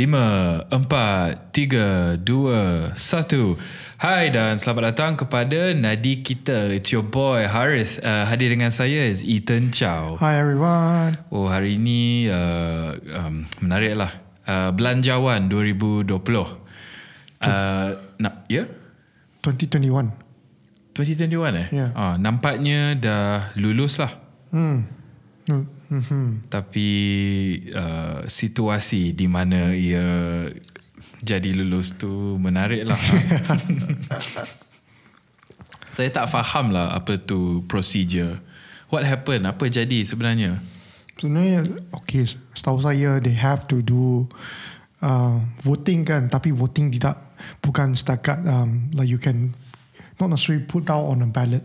lima, empat, tiga, dua, satu. Hai dan selamat datang kepada Nadi kita. It's your boy Harith. Uh, hadir dengan saya is Ethan Chow. Hi everyone. Oh hari ini uh, um, menarik lah. Uh, Belanjawan 2020. Uh, nak, ya? Yeah? 2021. 2021 eh? Ya. Ah, nampaknya dah lulus lah. Hmm. Hmm. Hmm. Tapi uh, situasi di mana ia jadi lulus tu menarik lah. Saya tak faham lah apa tu procedure. What happened? Apa jadi sebenarnya? Sebenarnya, okay, setahu saya they have to do uh, voting kan, tapi voting tidak bukan setakat um, like you can not necessarily put out on a ballot.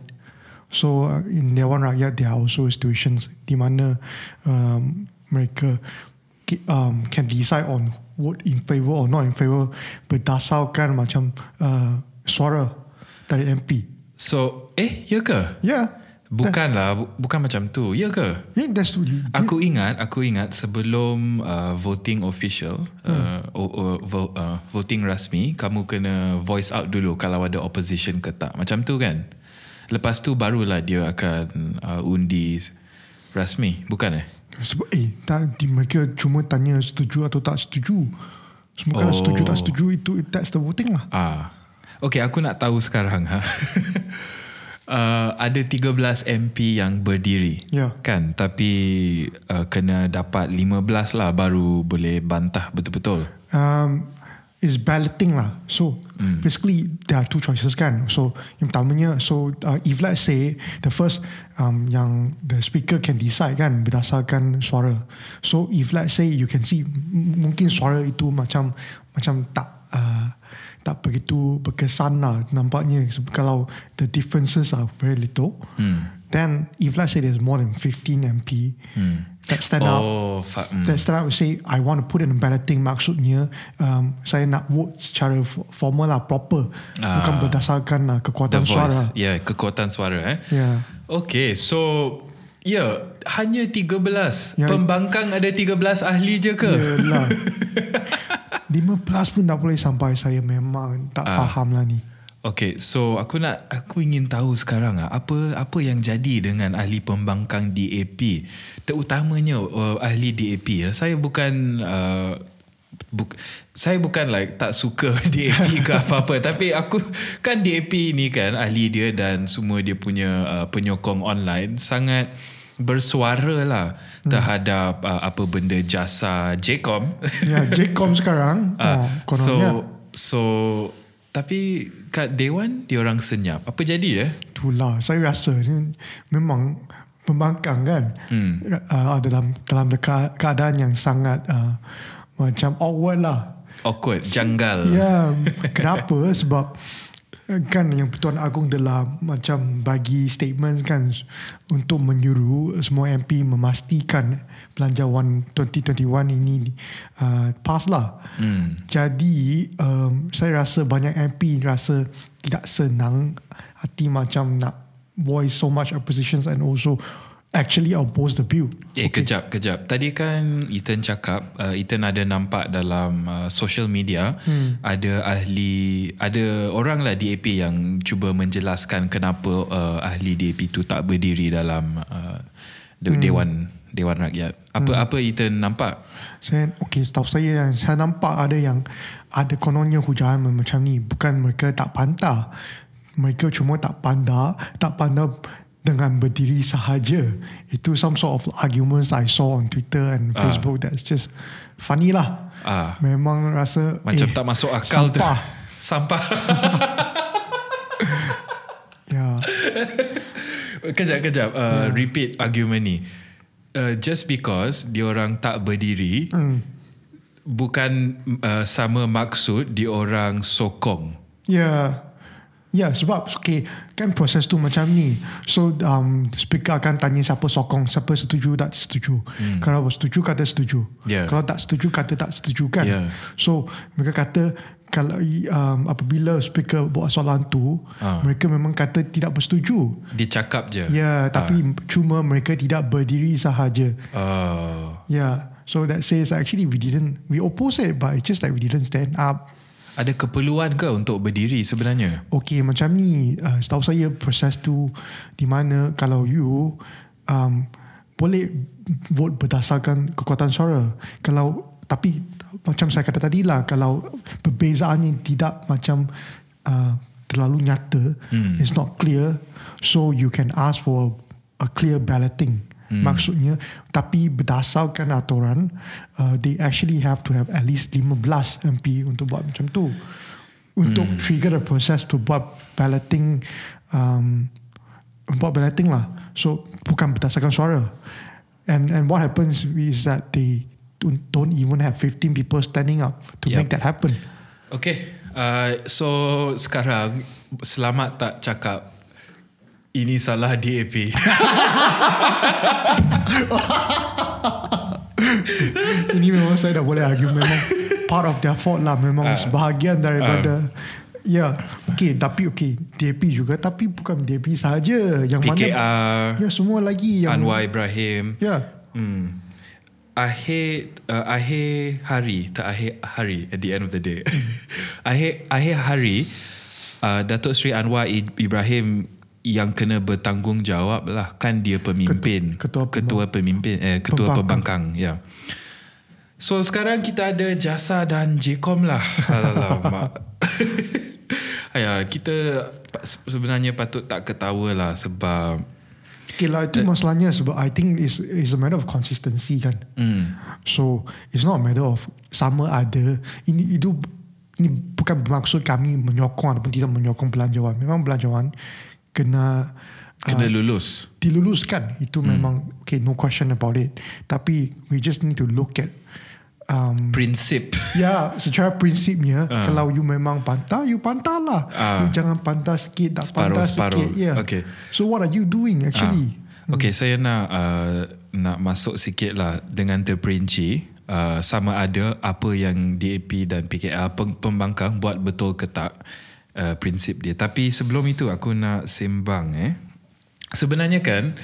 So uh, in Dewan Rakyat there are also institutions di mana um, mereka um, can decide on vote in favour or not in favour berdasarkan macam uh, suara dari MP. So, eh, ya ke? Yeah. Bukanlah, bu- bukan macam tu. Ya ke? Yeah, that's Aku ingat, aku ingat sebelum uh, voting official, uh, o, o, vo, uh, voting rasmi, kamu kena voice out dulu kalau ada opposition ke tak. Macam tu kan? Lepas tu barulah dia akan uh, undi rasmi, bukan eh? Sebab eh tak, mereka cuma tanya setuju atau tak setuju. Semua kalau Oh. setuju tak setuju itu that's the voting lah. Ah, okay, aku nak tahu sekarang ha. uh, ada 13 MP yang berdiri, Ya. kan? Tapi uh, kena dapat 15 lah baru boleh bantah betul-betul. Um, is balloting lah. So Hmm. basically there are two choices kan. So yang pertamanya so uh, if let's say the first um, yang the speaker can decide kan berdasarkan suara. So if let's say you can see m- mungkin suara itu macam macam tak uh, tak begitu berkesan lah nampaknya So, kalau the differences are very little. Hmm. Then if let's say there's more than 15 MP Hmm. That stand out Oh, fa- hmm. That start out say I want to put in balloting maksudnya um, saya nak vote secara formal lah proper Ah. bukan berdasarkan uh, kekuatan suara. Ya, yeah, kekuatan suara eh. Yeah. Okay, so ya, yeah, hanya 13. Ya. Pembangkang ada 13 ahli je ke? Yelah. 15 pun tak boleh sampai saya memang tak Ah. faham lah ni. Okay, so aku nak aku ingin tahu sekarang ah apa apa yang jadi dengan ahli pembangkang DAP, terutamanya uh, ahli DAP ya. Saya bukan uh, buk, saya bukan like tak suka DAP ke apa-apa tapi aku kan DAP ni kan ahli dia dan semua dia punya uh, penyokong online sangat bersuara lah hmm. terhadap uh, apa benda jasa JCOM Ya, JCOM sekarang Ah, oh, so kononnya so tapi kat Dewan dia orang senyap. Apa jadi ya? itulah saya rasa ni memang pembangkang kan Hmm. uh, dalam dalam deka- keadaan yang sangat uh, macam awkward lah. Awkward, janggal. Ya, kenapa? Sebab eh, kan yang Pertuan Agong telah macam bagi statement kan untuk menyuruh semua MP memastikan belanjawan 2021 ini uh, pass lah. Hmm. Jadi um, saya rasa banyak MP rasa tidak senang hati macam nak voice so much oppositions and also actually oppose the bill. Eh okay. kejap kejap. Tadi kan Ethan cakap uh, Ethan ada nampak dalam uh, social media hmm. ada ahli ada orang lah DAP yang cuba menjelaskan kenapa uh, ahli DAP tu tak berdiri dalam uh, hmm. dewan dewan rakyat. Apa hmm. apa Ethan nampak? Saya okey setahu saya saya nampak ada yang ada kononnya hujan macam ni bukan mereka tak pantah mereka cuma tak pandai tak pandai dengan berdiri sahaja itu some sort of arguments I saw on Twitter and Ah. Facebook that's just funny lah Ah. memang rasa Macam eh, tak masuk akal sampah. tu. Sampah. ya kejap kejap uh, repeat argument ni. Uh, just because diorang tak berdiri hmm. bukan uh, sama maksud diorang sokong. Ya. Sebab okay, kan proses tu macam ni. So um, speaker akan tanya siapa sokong, siapa setuju tak setuju. Hmm. Kalau setuju kata setuju. Ya. Kalau tak setuju kata tak setuju kan. Ya. So mereka kata kalau um, apabila speaker buat soalan tu, Ah. mereka memang kata tidak bersetuju. Dia cakap je. Ya, tapi cuma mereka tidak berdiri sahaja. Oh. Ya. So that says actually we didn't we oppose it, but it's just like we didn't stand up. Ada keperluan ke untuk berdiri sebenarnya? Okay, macam ni, uh, setahu saya proses tu di mana kalau you um, boleh vote berdasarkan kekuatan suara. Kalau tapi macam saya kata tadi lah, kalau perbezaannya tidak macam uh, terlalu nyata, Hmm. it's not clear, so you can ask for a clear balloting. Hmm. Maksudnya, tapi berdasarkan aturan, uh, they actually have to have at least 15 MP untuk buat macam tu. Untuk Hmm. trigger the process to buat balloting, um, buat balloting lah. So bukan berdasarkan suara. And and what happens is that they don't, even have 15 people standing up to Yup. make that happen. Okay, uh, so sekarang selamat tak cakap ini salah DAP. Ini memang saya dah boleh argue memang part of their fault lah. Memang Ah. sebahagian daripada Ya, okay, tapi okay, DAP juga, tapi bukan DAP saja. Yang mana? PKR, Ya, semua lagi yang Anwar Ibrahim. Ya, Hmm. Akhir uh, akhir hari tak akhir hari at the end of the day. akhir akhir hari uh, Datuk Seri Anwar Ibrahim yang kena bertanggungjawab lah kan dia pemimpin Ketua- ketua ketua pemimpin eh ketua Pembangkang. pembangkang ya. So sekarang kita ada jasa dan JCOM lah. Alamak. ya, kita sebenarnya patut tak ketawa lah sebab okay lah itu masalahnya sebab I think is is a matter of consistency kan. hmm, So it's not a matter of sama ada ini itu ini bukan bermaksud kami menyokong ataupun tidak menyokong belanjawan. Memang belanjawan kena kena uh, lulus. diluluskan itu Hmm. memang okay no question about it. Tapi we just need to look at um, Prinsip. Ya, secara prinsipnya Ah. kalau you memang pantah, you pantah lah. Ah. You jangan pantah sikit, tak Separuh, pantah separuh. sikit. Yeah. Okay. So what are you doing actually? Ah. Okay, saya nak uh, nak masuk sikit lah dengan terperinci uh, sama ada apa yang DAP dan PKR pem- pembangkang buat betul ke tak uh, prinsip dia. Tapi sebelum itu aku nak sembang eh. Sebenarnya kan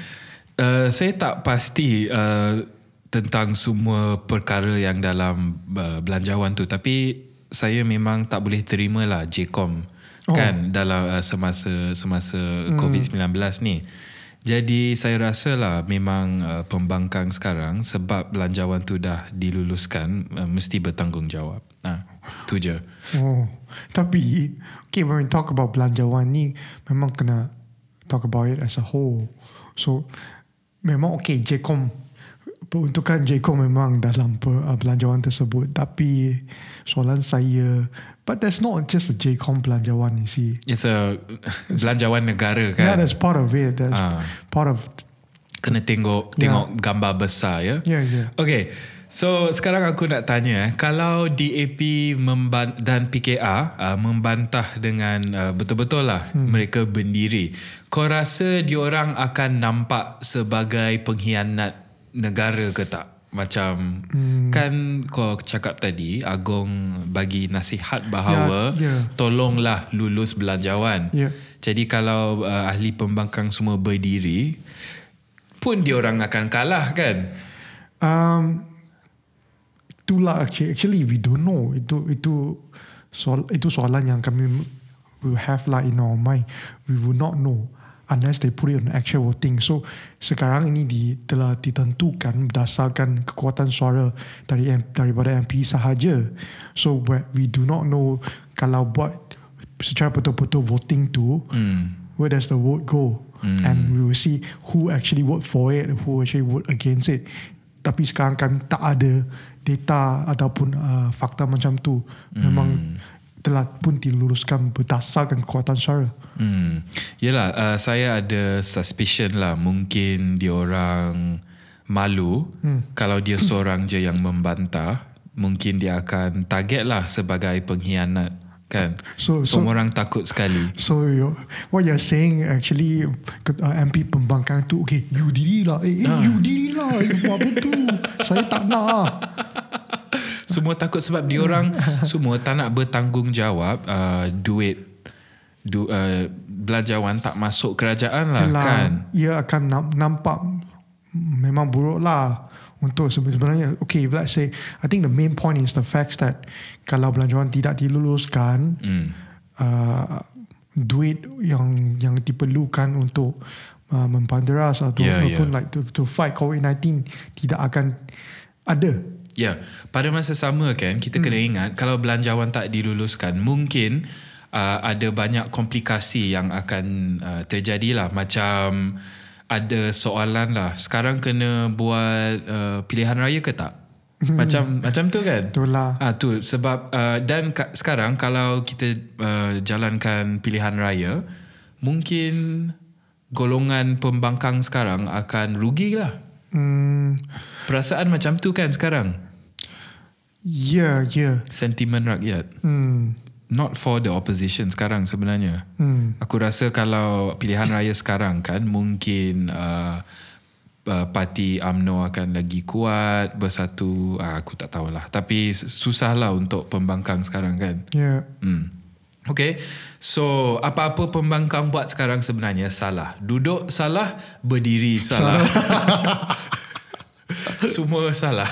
uh, saya tak pasti uh, tentang semua perkara yang dalam uh, belanjawan tu tapi saya memang tak boleh terima lah JCOM Oh. kan dalam uh, semasa semasa hmm. COVID-19 ni. Jadi saya rasa lah memang uh, pembangkang sekarang sebab belanjawan tu dah diluluskan uh, mesti bertanggungjawab. Nah, tu je. Oh, tapi okay when we talk about belanjawan ni memang kena talk about it as a whole. So memang okay JCOM peruntukan JCOM memang dalam per, uh, belanjawan tersebut tapi soalan saya but that's not just a JCOM belanjawan you see. It's a belanjawan negara Yeah, kan. that's part of it. That's Ah. part of Kena tengok tengok gambar besar ya. yeah yeah. Okay, so sekarang aku nak tanya, eh, kalau DAP memban- dan PKR uh, membantah dengan uh, betul-betul lah hmm. mereka berdiri, kau rasa diorang akan nampak sebagai pengkhianat negara ke tak? Macam hmm. kan kau cakap tadi Agong bagi nasihat bahawa Ya, ya. tolonglah lulus belanjawan. Ya. Jadi kalau uh, ahli pembangkang semua berdiri pun diorang akan kalah kan? Um, itulah actually, actually we don't know itu itu soal itu soalan yang kami will have lah in our mind. We will not know unless they put it on actual voting. So sekarang ini di, telah ditentukan berdasarkan kekuatan suara dari daripada MP sahaja. So we- we do not know kalau buat secara betul-betul voting tu Hmm. where does the vote go mm. and we will see who actually vote for it who actually vote against it tapi sekarang kami tak ada data ataupun uh, fakta macam tu memang telah pun diluluskan berdasarkan kekuatan suara Hmm. Yelah, uh, saya ada suspicion lah. Mungkin diorang malu hmm. kalau dia seorang je yang membantah. Mungkin dia akan target lah sebagai pengkhianat. Kan? So- so- Semua orang takut sekali. so you, what you're saying actually uh, MP pembangkang tu okay you diri lah eh, eh you diri lah you buat apa tu saya tak nak lah Semua takut sebab diorang semua tak nak bertanggungjawab uh, duit du, uh, belanjawan tak masuk kerajaan lah Yelah, kan. ia akan nam- nampak memang buruk lah untuk sebenarnya okay let's say I think the main point is the fact that kalau belanjawan tidak diluluskan Hmm. uh, duit yang yang diperlukan untuk uh, mempanderas atau Yeah, ataupun yeah. like to, to fight COVID-19 tidak akan ada Ya, pada masa sama kan kita kena ingat kalau belanjawan tak diluluskan mungkin uh, ada banyak komplikasi yang akan uh, terjadi lah macam ada soalan lah sekarang kena buat uh, pilihan raya ke tak? Macam macam tu kan? betul lah Ah tu sebab uh, dan ka- sekarang kalau kita uh, jalankan pilihan raya mungkin golongan pembangkang sekarang akan rugi lah. Hmm, Perasaan macam tu kan sekarang? yeah yeah Sentimen rakyat. hmm, Not for the opposition sekarang sebenarnya. hmm, Aku rasa kalau pilihan raya sekarang kan mungkin uh, uh, parti AMNO akan lagi kuat bersatu. Uh, aku tak tahulah. Tapi susahlah untuk pembangkang sekarang kan. yeah Hmm. Okay, so apa-apa pembangkang buat sekarang sebenarnya salah. Duduk salah, berdiri salah. Semua salah.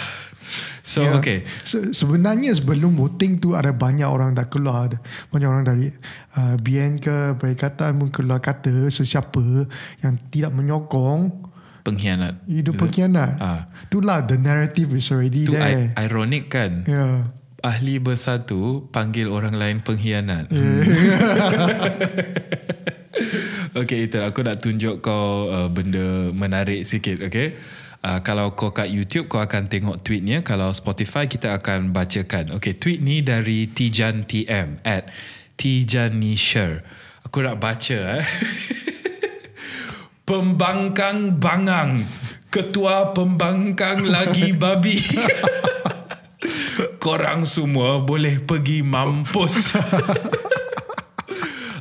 So Yeah. okay, Se- sebenarnya sebelum voting tu ada banyak orang dah keluar banyak orang dari uh, BN ke Perikatan pun keluar kata sesiapa yang tidak menyokong pengkhianat. hidup pengkhianat Ah. itulah the narrative is already Tu there i- ironik kan? yeah Ahli bersatu panggil orang lain pengkhianat. okay, itu aku nak tunjuk kau uh, benda menarik sikit, okay? Uh, kalau kau kat YouTube kau akan tengok tweetnya. Kalau Spotify kita akan bacakan. Okay tweet ni dari Tijan TM at Tijan Nisher aku nak baca eh. Pembangkang bangang. Ketua pembangkang lagi babi korang semua boleh pergi mampus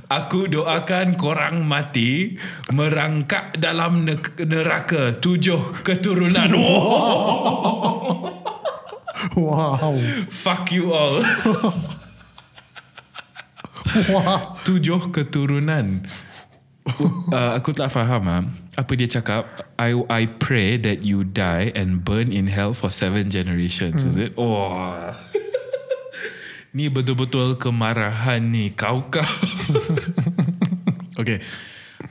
Aku doakan korang mati merangkak dalam ne- neraka tujuh keturunan. wow Fuck you all. wow tujuh keturunan. Uh, aku tak faham ah. Apa dia cakap? I I pray that you die and burn in hell for seven generations. Is it? Oh. ni betul-betul kemarahan ni kau kau. okay.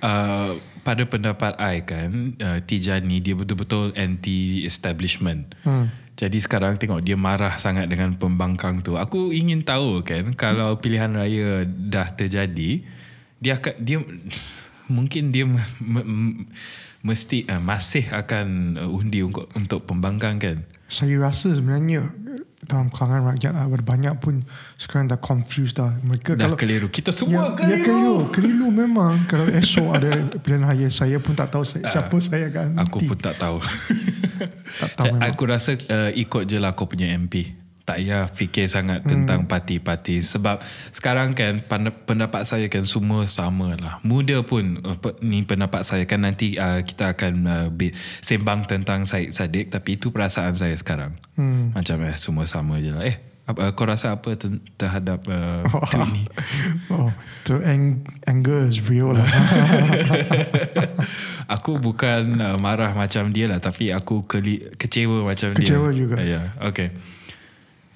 Uh, pada pendapat I kan uh, Tijani dia betul-betul anti establishment. Hmm. Jadi sekarang tengok dia marah sangat dengan pembangkang tu. Aku ingin tahu kan kalau pilihan raya dah terjadi dia akan dia mungkin dia me, me, mesti uh, masih akan uh, undi untuk untuk pembangkang kan. saya rasa sebenarnya dalam kalangan rakyat lah, ada banyak pun sekarang dah confused dah mereka Dah kalau keliru. Kita semua ya, ya keliru. keliru keliru memang kalau esok ada pilihan raya saya pun tak tahu si- siapa saya akan Ah, Aku nanti. pun tak tahu. tak tahu memang. aku rasa uh, ikut je lah kau punya MP. Tak payah fikir sangat Hmm. tentang parti-parti. Sebab sekarang kan pendapat saya kan semua sama lah. Muda pun pe- ni pendapat saya kan nanti uh, kita akan uh, sembang tentang Syed Saddiq. Tapi itu perasaan saya sekarang. Hmm. Macam eh semua sama je lah. Eh apa, uh, kau rasa apa ter- terhadap uh, tweet ni? oh, the ang- anger is real lah. aku bukan uh, marah macam dia lah tapi aku keli- kecewa macam dia. Kecewa juga. Uh, yeah, okay.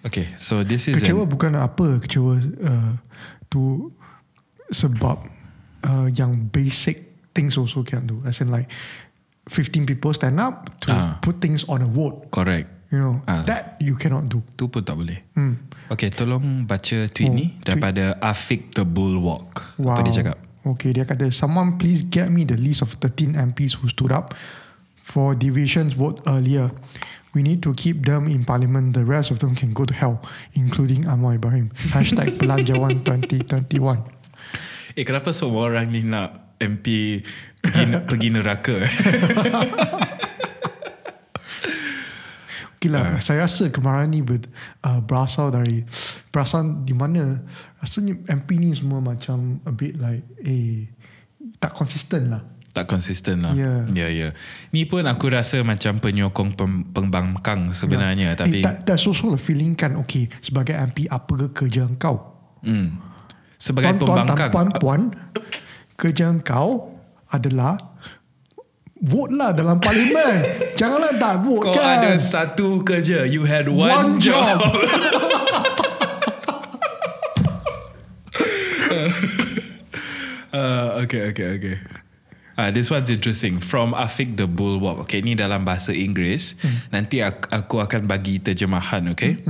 Okay, so this is kecewa an, bukan apa kecewa uh, tu sebab uh, yang basic things also can do as in like 15 people stand up to Ah. put things on a vote correct. you know Ah. that you cannot do Tu pun tak boleh. hmm. Okay, tolong baca tweet Oh, ni daripada Afiq the Bulwark. wow Apa dia cakap? okay dia kata someone please get me the list of 13 MPs who stood up for divisions vote earlier we need to keep them in parliament the rest of them can go to hell including Anwar Ibrahim hashtag belanjawan 2021 Eh, kenapa semua orang ni nak MP pergi, pergi neraka? Okay lah, saya rasa kemarahan ni ber, uh, berasal dari berasal di mana rasanya MP ni semua macam a bit like eh tak konsisten lah. Tak konsisten lah. Ya. Ya, ya. Ni pun aku rasa macam penyokong pem, pembangkang sebenarnya. Tapi eh, that, that's also the feeling kan okay sebagai MP apa ke kerja kau? hmm, sebagai Tuan-tuan pembangkang. puan-puan kerja kau adalah vote lah dalam parlimen. Janganlah tak vote Kau kan. ada satu kerja. You had one, One job. job. uh, okay, okay, okay. Ah, this one's interesting. From Afiq the Bulwark. Okay, ni dalam bahasa Inggeris. Nanti aku, aku akan bagi terjemahan, okay?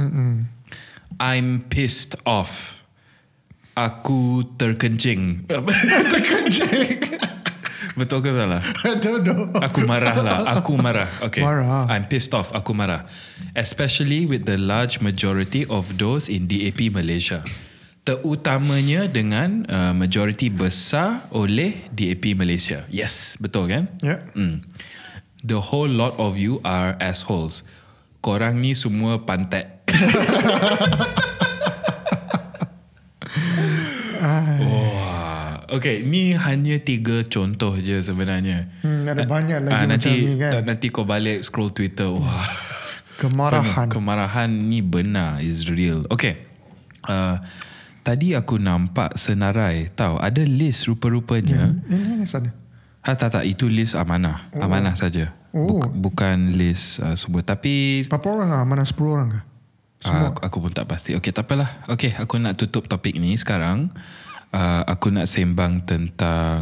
I'm pissed off. Aku terkencing. Terkencing. Betul ke salah? I don't know. Aku marah lah. Aku marah. Okay. Marah. I'm pissed off. Aku marah. Especially with the large majority of those in DAP Malaysia. Terutamanya dengan uh, majoriti besar oleh DAP Malaysia. Yes, betul kan? Yeah. Mm. The whole lot of you are assholes. Korang ni semua pantat. Wah. Okay, ni hanya tiga contoh je sebenarnya. Hmm, ada banyak lagi Ah, macam nanti ni kan. nanti kau balik scroll Twitter. Wah. Kemarahan. Penuh. Kemarahan ni benar is real. Okay. Uh, tadi aku nampak senarai tahu ada list rupa-rupanya. Ini ni sana. Ha tak tak itu list amanah. Oh. Amanah saja. Oh. Buk, bukan list uh, semua tapi Berapa orang lah? Mana 10 orang ke? uh, aku, aku pun tak pasti. Okay tak apalah. Okay aku nak tutup topik ni sekarang. Uh, aku nak sembang tentang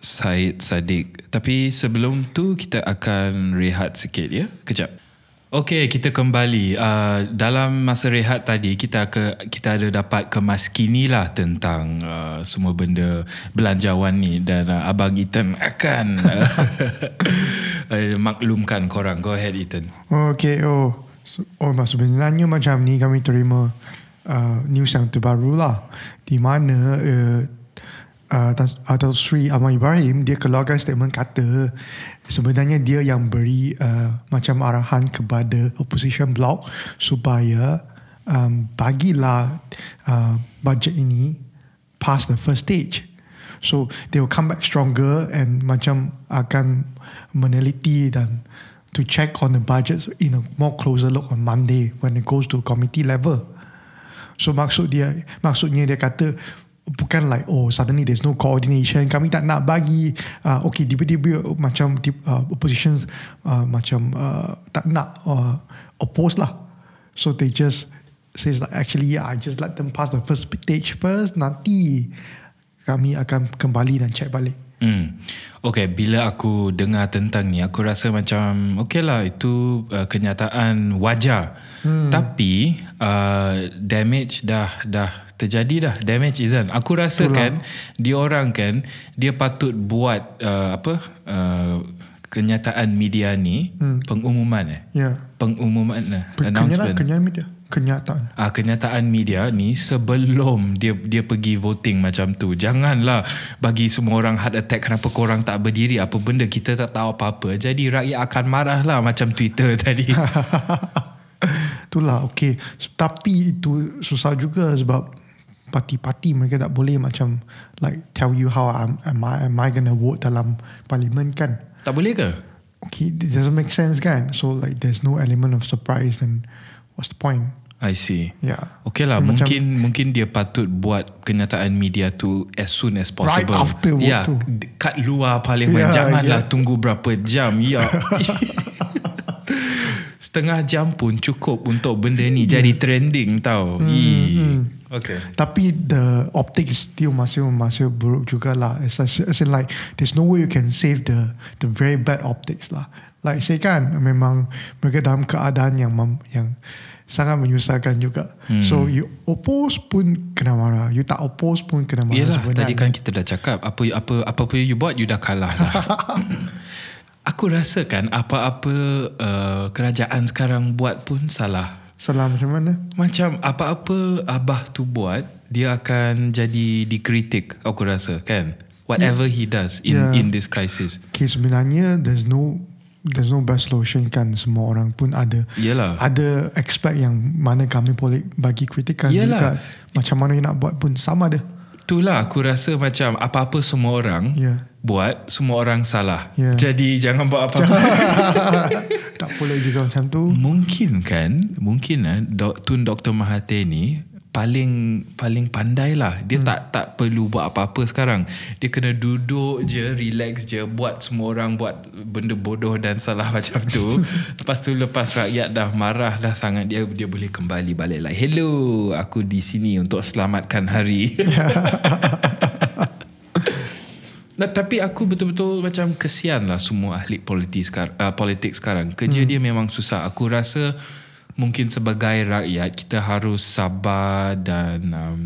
Syed Saddiq. Tapi sebelum tu kita akan rehat sikit ya. Kejap. Okey, kita kembali. Uh, dalam masa rehat tadi kita ke kita ada dapat kemaskini lah tentang uh, semua benda belanjawan ni dan uh, abang Ethan akan uh, uh, maklumkan korang. Go ahead Ethan. Okay, oh. Oh, sebenarnya macam ni kami terima uh, news yang terbaru lah. Di mana uh, uh, Tan- Sri Ahmad Ibrahim dia keluarkan statement kata sebenarnya dia yang beri uh, macam arahan kepada opposition bloc supaya um, bagilah uh, budget ini past the first stage. So they will come back stronger and macam akan meneliti dan to check on the budgets in a more closer look on Monday when it goes to committee level. So maksud dia maksudnya dia kata bukan like oh suddenly there's no coordination kami tak nak bagi uh, okay tiba-tiba macam uh, oppositions uh, macam uh, tak nak uh, oppose lah so they just says like actually yeah, I just let them pass the first stage first nanti kami akan kembali dan check balik Hmm. Okay, bila aku dengar tentang ni, aku rasa macam okay lah itu uh, kenyataan wajar. Hmm. Tapi uh, damage dah dah terjadi dah. Damage Izan. Aku rasa Itulah. kan dia orang kan dia patut buat uh, apa uh, kenyataan media ni hmm. pengumuman eh. ya yeah. Pengumuman eh, kenyataan announcement. kenyataan media kenyataan Ah kenyataan media ni sebelum dia dia pergi voting macam tu. Janganlah bagi semua orang heart attack kenapa korang tak berdiri apa benda kita tak tahu apa-apa. Jadi rakyat akan marah lah macam Twitter tadi. Itulah okay Tapi itu susah juga sebab Parti-parti mereka tak boleh macam Like tell you how I'm, am I, am I gonna vote dalam parlimen kan tak boleh ke? Okay it doesn't make sense kan So like there's no element of surprise Then what's the point I see. Yeah Okay lah Dia macam- mungkin mungkin dia patut buat kenyataan media tu as soon as possible. after vote ya, tu. kat luar parlimen. Ya, Janganlah ya. tunggu berapa jam. Ya. Setengah jam pun cukup untuk benda ni jadi trending tau. Hmm, Okay. Tapi the optics still masih masih buruk juga lah. It's, as, like there's no way you can save the the very bad optics lah. Like saya kan memang mereka dalam keadaan yang mem, yang sangat menyusahkan juga. Hmm. So you oppose pun kena marah. You tak oppose pun kena marah Yelah sebenarnya. tadi kan kita dah cakap apa apa apa pun you buat you dah kalah lah. Aku rasa kan apa-apa uh, kerajaan sekarang buat pun salah. Salah macam mana? Macam apa-apa abah tu buat dia akan jadi dikritik aku rasa kan. Whatever he does in Yeah. in this crisis. Okay, sebenarnya there's no there's no best solution kan semua orang pun ada Yelah. ada aspek yang mana kami boleh bagi kritikan Yelah. juga. Macam mana nak buat pun sama ada. Itulah aku rasa macam apa-apa semua orang Ya. Buat semua orang salah. Ya. Jadi jangan buat apa-apa. tak boleh juga macam tu. Mungkin kan Mungkin eh, Dok, Tun Dr. Mahathir ni paling paling pandai lah. Dia hmm. tak tak perlu buat apa-apa sekarang. Dia kena duduk je, relax je, buat semua orang buat benda bodoh dan salah macam tu. lepas tu lepas rakyat dah marah dah sangat dia dia boleh kembali balik like, "Hello, aku di sini untuk selamatkan hari." Nah, tapi aku betul-betul macam kesian lah semua ahli politik sekarang, uh, politik sekarang. Kerja hmm. dia memang susah. Aku rasa mungkin sebagai rakyat kita harus sabar dan um,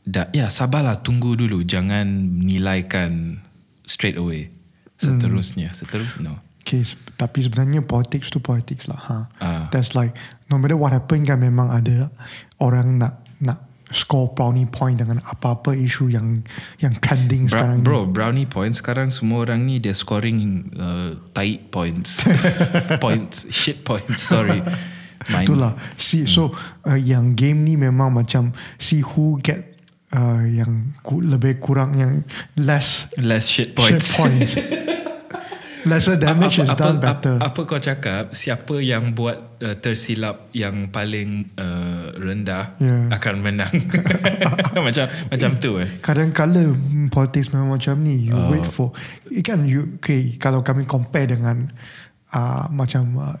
da, ya sabarlah tunggu dulu jangan nilaikan straight away seterusnya hmm. seterusnya no. Okay, tapi sebenarnya politics tu politics lah. Ha. Ah. That's like no matter what happen kan memang ada orang nak score brownie point dengan apa-apa isu yang yang trending Bra- sekarang bro ni. brownie points sekarang semua orang ni dia scoring uh, tight points points shit points sorry Mine. Itulah. See, so uh, yang game ni memang macam see who get uh, yang ku, lebih kurang yang less less shit points shit points. Lesser damage is done better. Apa, apa kau cakap siapa yang buat uh, tersilap yang paling uh, rendah Yeah. akan menang. macam macam tu eh. Kadang-kala mm, politics memang macam ni. You Oh. wait for kan you okay kalau kami compare dengan uh, macam uh,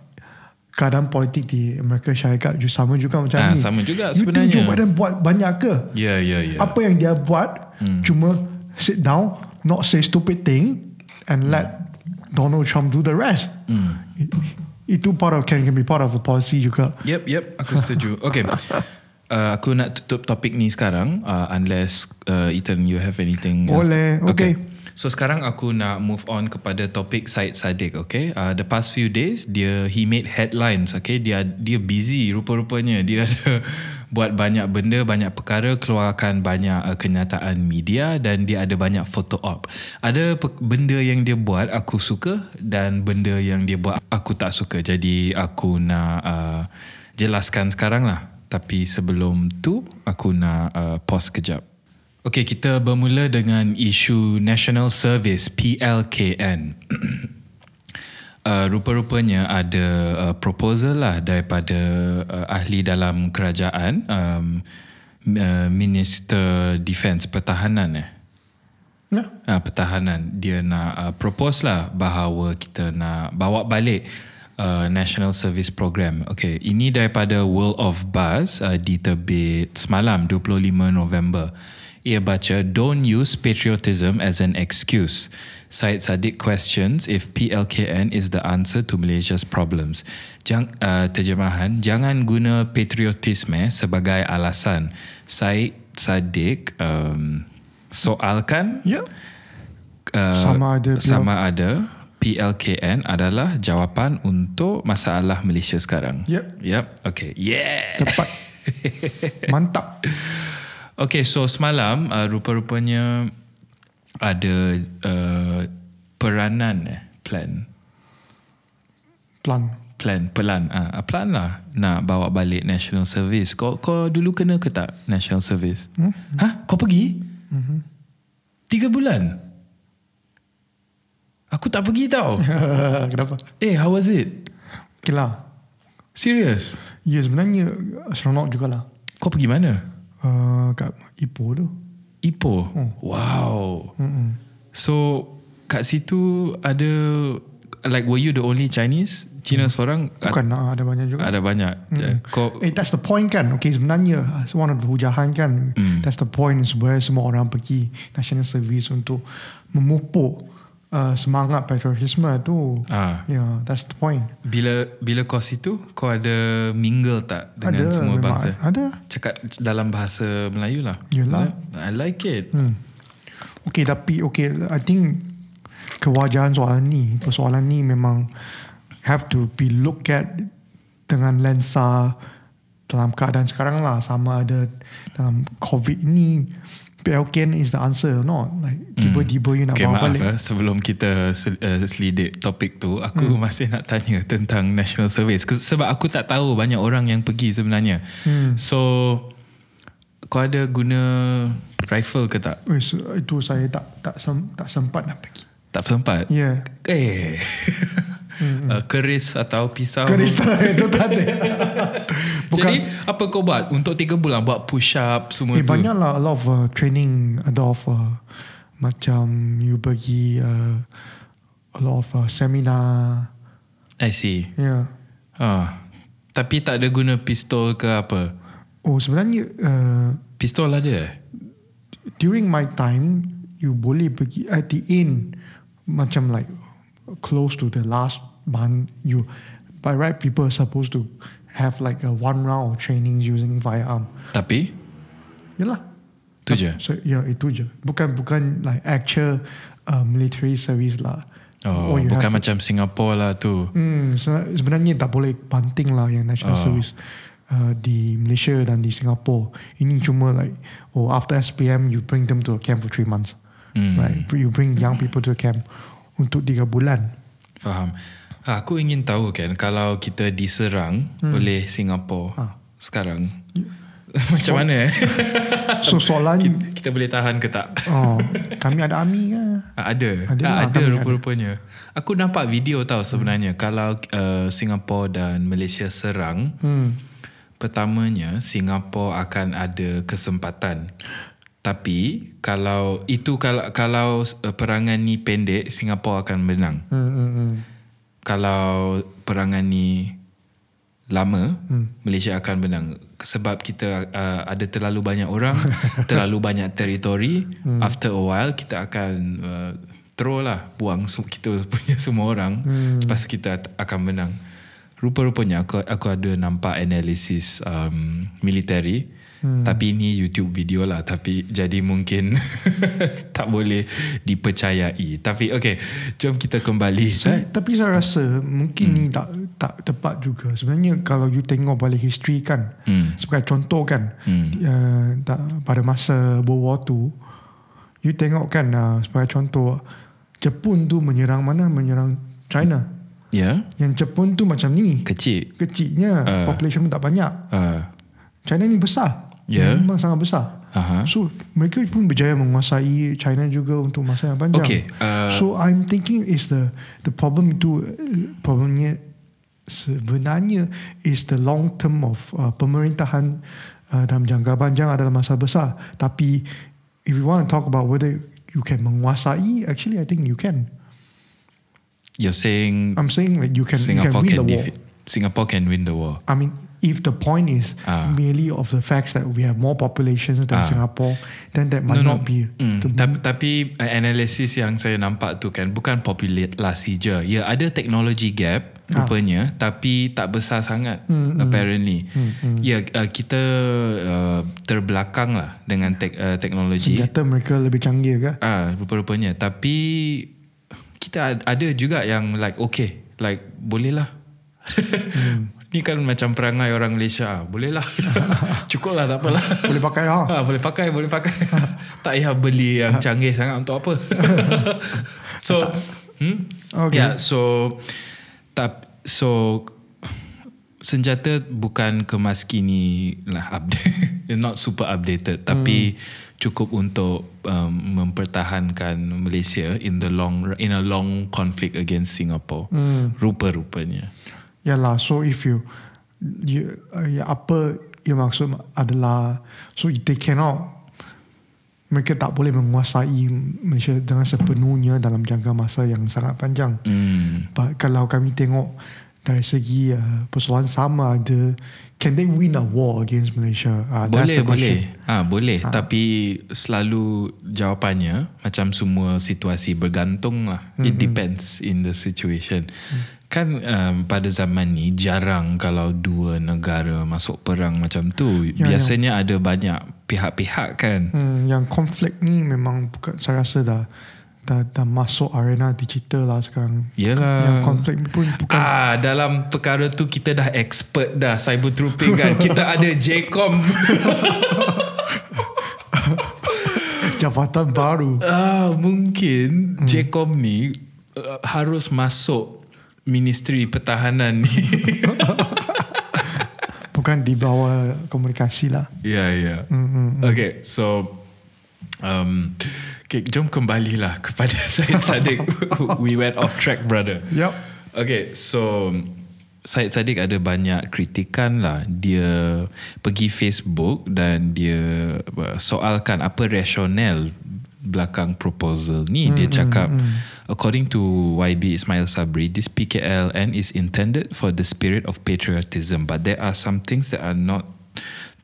keadaan politik di Amerika Syarikat juga sama juga macam Ah, ni. sama juga You sebenarnya. think Joe Biden buat banyak ke? Ya ya ya. Apa yang dia buat Hmm. cuma sit down, not say stupid thing and let Donald Trump do the rest. Hmm. It- itu part of can, can be part of a policy juga. Yep, yep, aku setuju. Okay. Uh, aku nak tutup topik ni sekarang uh, unless uh, Ethan you have anything else Boleh, to- okay. So sekarang aku nak move on kepada topik Syed Saddiq, okay? Uh, the past few days dia he made headlines, okay? Dia dia busy rupa-rupanya. Dia ada buat banyak benda, banyak perkara, keluarkan banyak uh, kenyataan media dan dia ada banyak photo op. Ada pe- benda yang dia buat aku suka dan benda yang dia buat aku tak suka. Jadi aku nak uh, jelaskan sekarang lah. Tapi sebelum tu aku nak uh, pause kejap. Okey, kita bermula dengan isu National Service PLKN. uh, rupa-rupanya ada uh, proposal lah daripada uh, ahli dalam kerajaan um, uh, Minister Defence Pertahanan eh. Ya. Uh, pertahanan dia nak uh, propose lah bahawa kita nak bawa balik uh, National Service Program. Okay, ini daripada World of Buzz uh, diterbit semalam 25 November. Ia baca, don't use patriotism as an excuse. Syed Saddiq questions if PLKN is the answer to Malaysia's problems. Jang, uh, terjemahan, jangan guna patriotisme sebagai alasan. Syed Saddiq um, soalkan Ya. uh, Sama ada sama ada PLKN adalah jawapan untuk masalah Malaysia sekarang. Yep. Yep. Okay. Yeah. Tepat. Mantap. Okay, so semalam uh, rupa-rupanya ada uh, peranan eh, plan. Plan. Plan, pelan. Ah, uh, plan lah nak bawa balik national service. Kau kau dulu kena ke tak national service? Hmm? Hah? Kau pergi? Hmm. Tiga bulan? Aku tak pergi tau. Kenapa? eh, how was it? Okay lah. Serious? Ya sebenarnya seronok jugalah. Kau pergi mana? Uh, kat Ipoh tu. Ipoh. Wow. Mm-mm. So kat situ ada like were you the only Chinese? Cina seorang Bukan uh, ada banyak juga. ada banyak. Kau Eh, that's the point kan. Okay, sebenarnya one of the hujahan kan. Hmm. That's the point sebenarnya semua orang pergi national service untuk memupuk uh, semangat patriotisme tu. ah Yeah, that's the point. bila bila kau situ kau ada mingle tak dengan ada semua bangsa? Ada. Cakap dalam bahasa Melayu lah. Yelah. I like it. Hmm. Okay, tapi okay, I think kewajaran soalan ni, persoalan ni memang have to be look at dengan lensa dalam keadaan sekarang lah sama ada dalam COVID ni PLKN is the answer or not like tiba-tiba you nak Okay, bawa maaf balik eh, sebelum kita sel- uh, selidik topik tu, aku hmm. masih nak tanya tentang national service sebab aku tak tahu banyak orang yang pergi sebenarnya. Hmm. So kau ada guna rifle ke tak? Eh, so, itu saya tak tak sem, tak sempat nak pergi Tak sempat. yeah Eh. uh, keris atau pisau. Keris tak itu tak ada. Bukan. Jadi apa kau buat untuk 3 bulan buat push up semua Eh, tu? banyak lah a lot of uh, training, a lot of uh, macam you pergi uh, a lot of uh, seminar. I see. Yeah. Ah. Tapi tak ada guna pistol ke apa? Oh sebenarnya uh, Pistol ada eh? during my time you boleh pergi at the end macam like close to the last month you by right people are supposed to have like a one round of training using firearm. Tapi Yalah. Tu je? So, ya itu je. Bukan bukan like actual uh, military service lah. Oh, you bukan have macam Singapore lah tu. Hmm, se- sebenarnya tak boleh banting lah yang national Oh. service uh, di Malaysia dan di Singapore. Ini cuma like oh after SPM you bring them to a camp for three months. Hmm. Right. You bring young people to a camp untuk tiga bulan. Faham. Ah, Aku ingin tahu kan kalau kita diserang oleh Singapura Ah. sekarang. Macam mana eh? So soalan kita, kita boleh tahan ke tak? oh kami ada army ke? Ah, Ada. Ada Ada, ah, ada ada. rupa-rupanya. Aku nampak video tahu sebenarnya kalau uh, Singapura dan Malaysia serang, Hmm. pertamanya Singapura akan ada kesempatan. Tapi kalau itu kalau kalau uh, perangan ni pendek, Singapura akan menang. Hmm, hmm, hmm. Kalau perangan ni lama, Hmm. Malaysia akan menang sebab kita uh, ada terlalu banyak orang, terlalu banyak teritori. Hmm. After a while kita akan uh, throw lah buang kita punya semua orang. Hmm. Lepas kita akan menang. Rupa-rupanya aku aku ada nampak analisis um, military. Hmm. Tapi ini YouTube video lah Tapi jadi mungkin Tak boleh dipercayai Tapi okay Jom kita kembali Saya, tapi saya rasa mungkin Hmm. ni tak tak tepat juga. Sebenarnya kalau you tengok balik history kan, Hmm. sebagai contoh kan, Hmm. uh, tak, pada masa World War II, you tengok kan uh, sebagai contoh, Jepun tu menyerang mana? Menyerang China. Ya Yang Jepun tu macam ni, Kecil kecilnya, Ah. population pun tak banyak. uh, China ni besar. Ya. Memang sangat besar. Aha. So mereka pun berjaya menguasai China juga untuk masa yang panjang. Okay, uh, so I'm thinking is the the problem itu problemnya sebenarnya is the long term of uh, pemerintahan uh, dalam jangka panjang adalah masalah besar. Tapi if you want to talk about whether you can menguasai, actually I think you can. You're saying I'm saying like you can you can Singapore win can, the war. defeat Singapore can win the war I mean, if the point is Ah. merely of the facts that we have more populations than Ah. Singapore, then that might not be. Mm, the- tapi, tapi uh, analisis yang saya nampak tu kan bukan populasi je. Ya ada technology gap Ah. rupanya tapi tak besar sangat Hmm, hmm. apparently. Hmm, hmm. Ya uh, kita uh, terbelakang lah dengan tek, uh, teknologi. senjata mereka lebih canggih ke? Ah, rupa-rupanya. Tapi kita ad- ada juga yang like okay, like boleh lah. Hmm. Ni kan macam perangai orang Malaysia. Ah, boleh lah. Cukup lah tak apalah. Boleh pakai ha? Ah, boleh pakai, boleh pakai. tak payah beli yang canggih sangat untuk apa. so, hmm? Okay. Yeah, so tap, so senjata bukan kemas kini lah update, not super updated, tapi cukup untuk um, mempertahankan Malaysia in the long in a long conflict against Singapore. Hmm. Rupa-rupanya. Yalah, so if you, you uh, ya, apa yang maksud adalah so they cannot mereka tak boleh menguasai Malaysia dengan sepenuhnya dalam jangka masa yang sangat panjang. Hmm. But kalau kami tengok dari segi uh, persoalan sama ada can they win a war against Malaysia? Uh, Boleh boleh. Ah boleh ha. tapi selalu jawapannya macam semua situasi bergantung lah. Mm-hmm. It depends in the situation. Mm. Kan um, pada zaman ni jarang kalau dua negara masuk perang macam tu. Ya, Biasanya ada banyak pihak-pihak kan. Hmm, yang konflik ni memang bukan saya rasa dah dah, dah masuk arena digital lah sekarang. Yalah. Yang konflik pun bukan Ah dalam perkara tu kita dah expert dah cyber trooping kan. kita ada JCOM. jabatan baru. Ah mungkin hmm. JCOM ni uh, harus masuk Ministeri Pertahanan ni. Bukan di bawah komunikasi lah. Ya, ya. Hmm, hmm, Okay, so um, okay, jom kembalilah kepada Syed Saddiq. We went off track, brother. Yep. Okay, so Syed Saddiq ada banyak kritikan lah. Dia pergi Facebook dan dia uh, soalkan apa rasional belakang proposal ni. Dia cakap, according to YB Ismail Sabri, this PKLN is intended for the spirit of patriotism, but there are some things that are not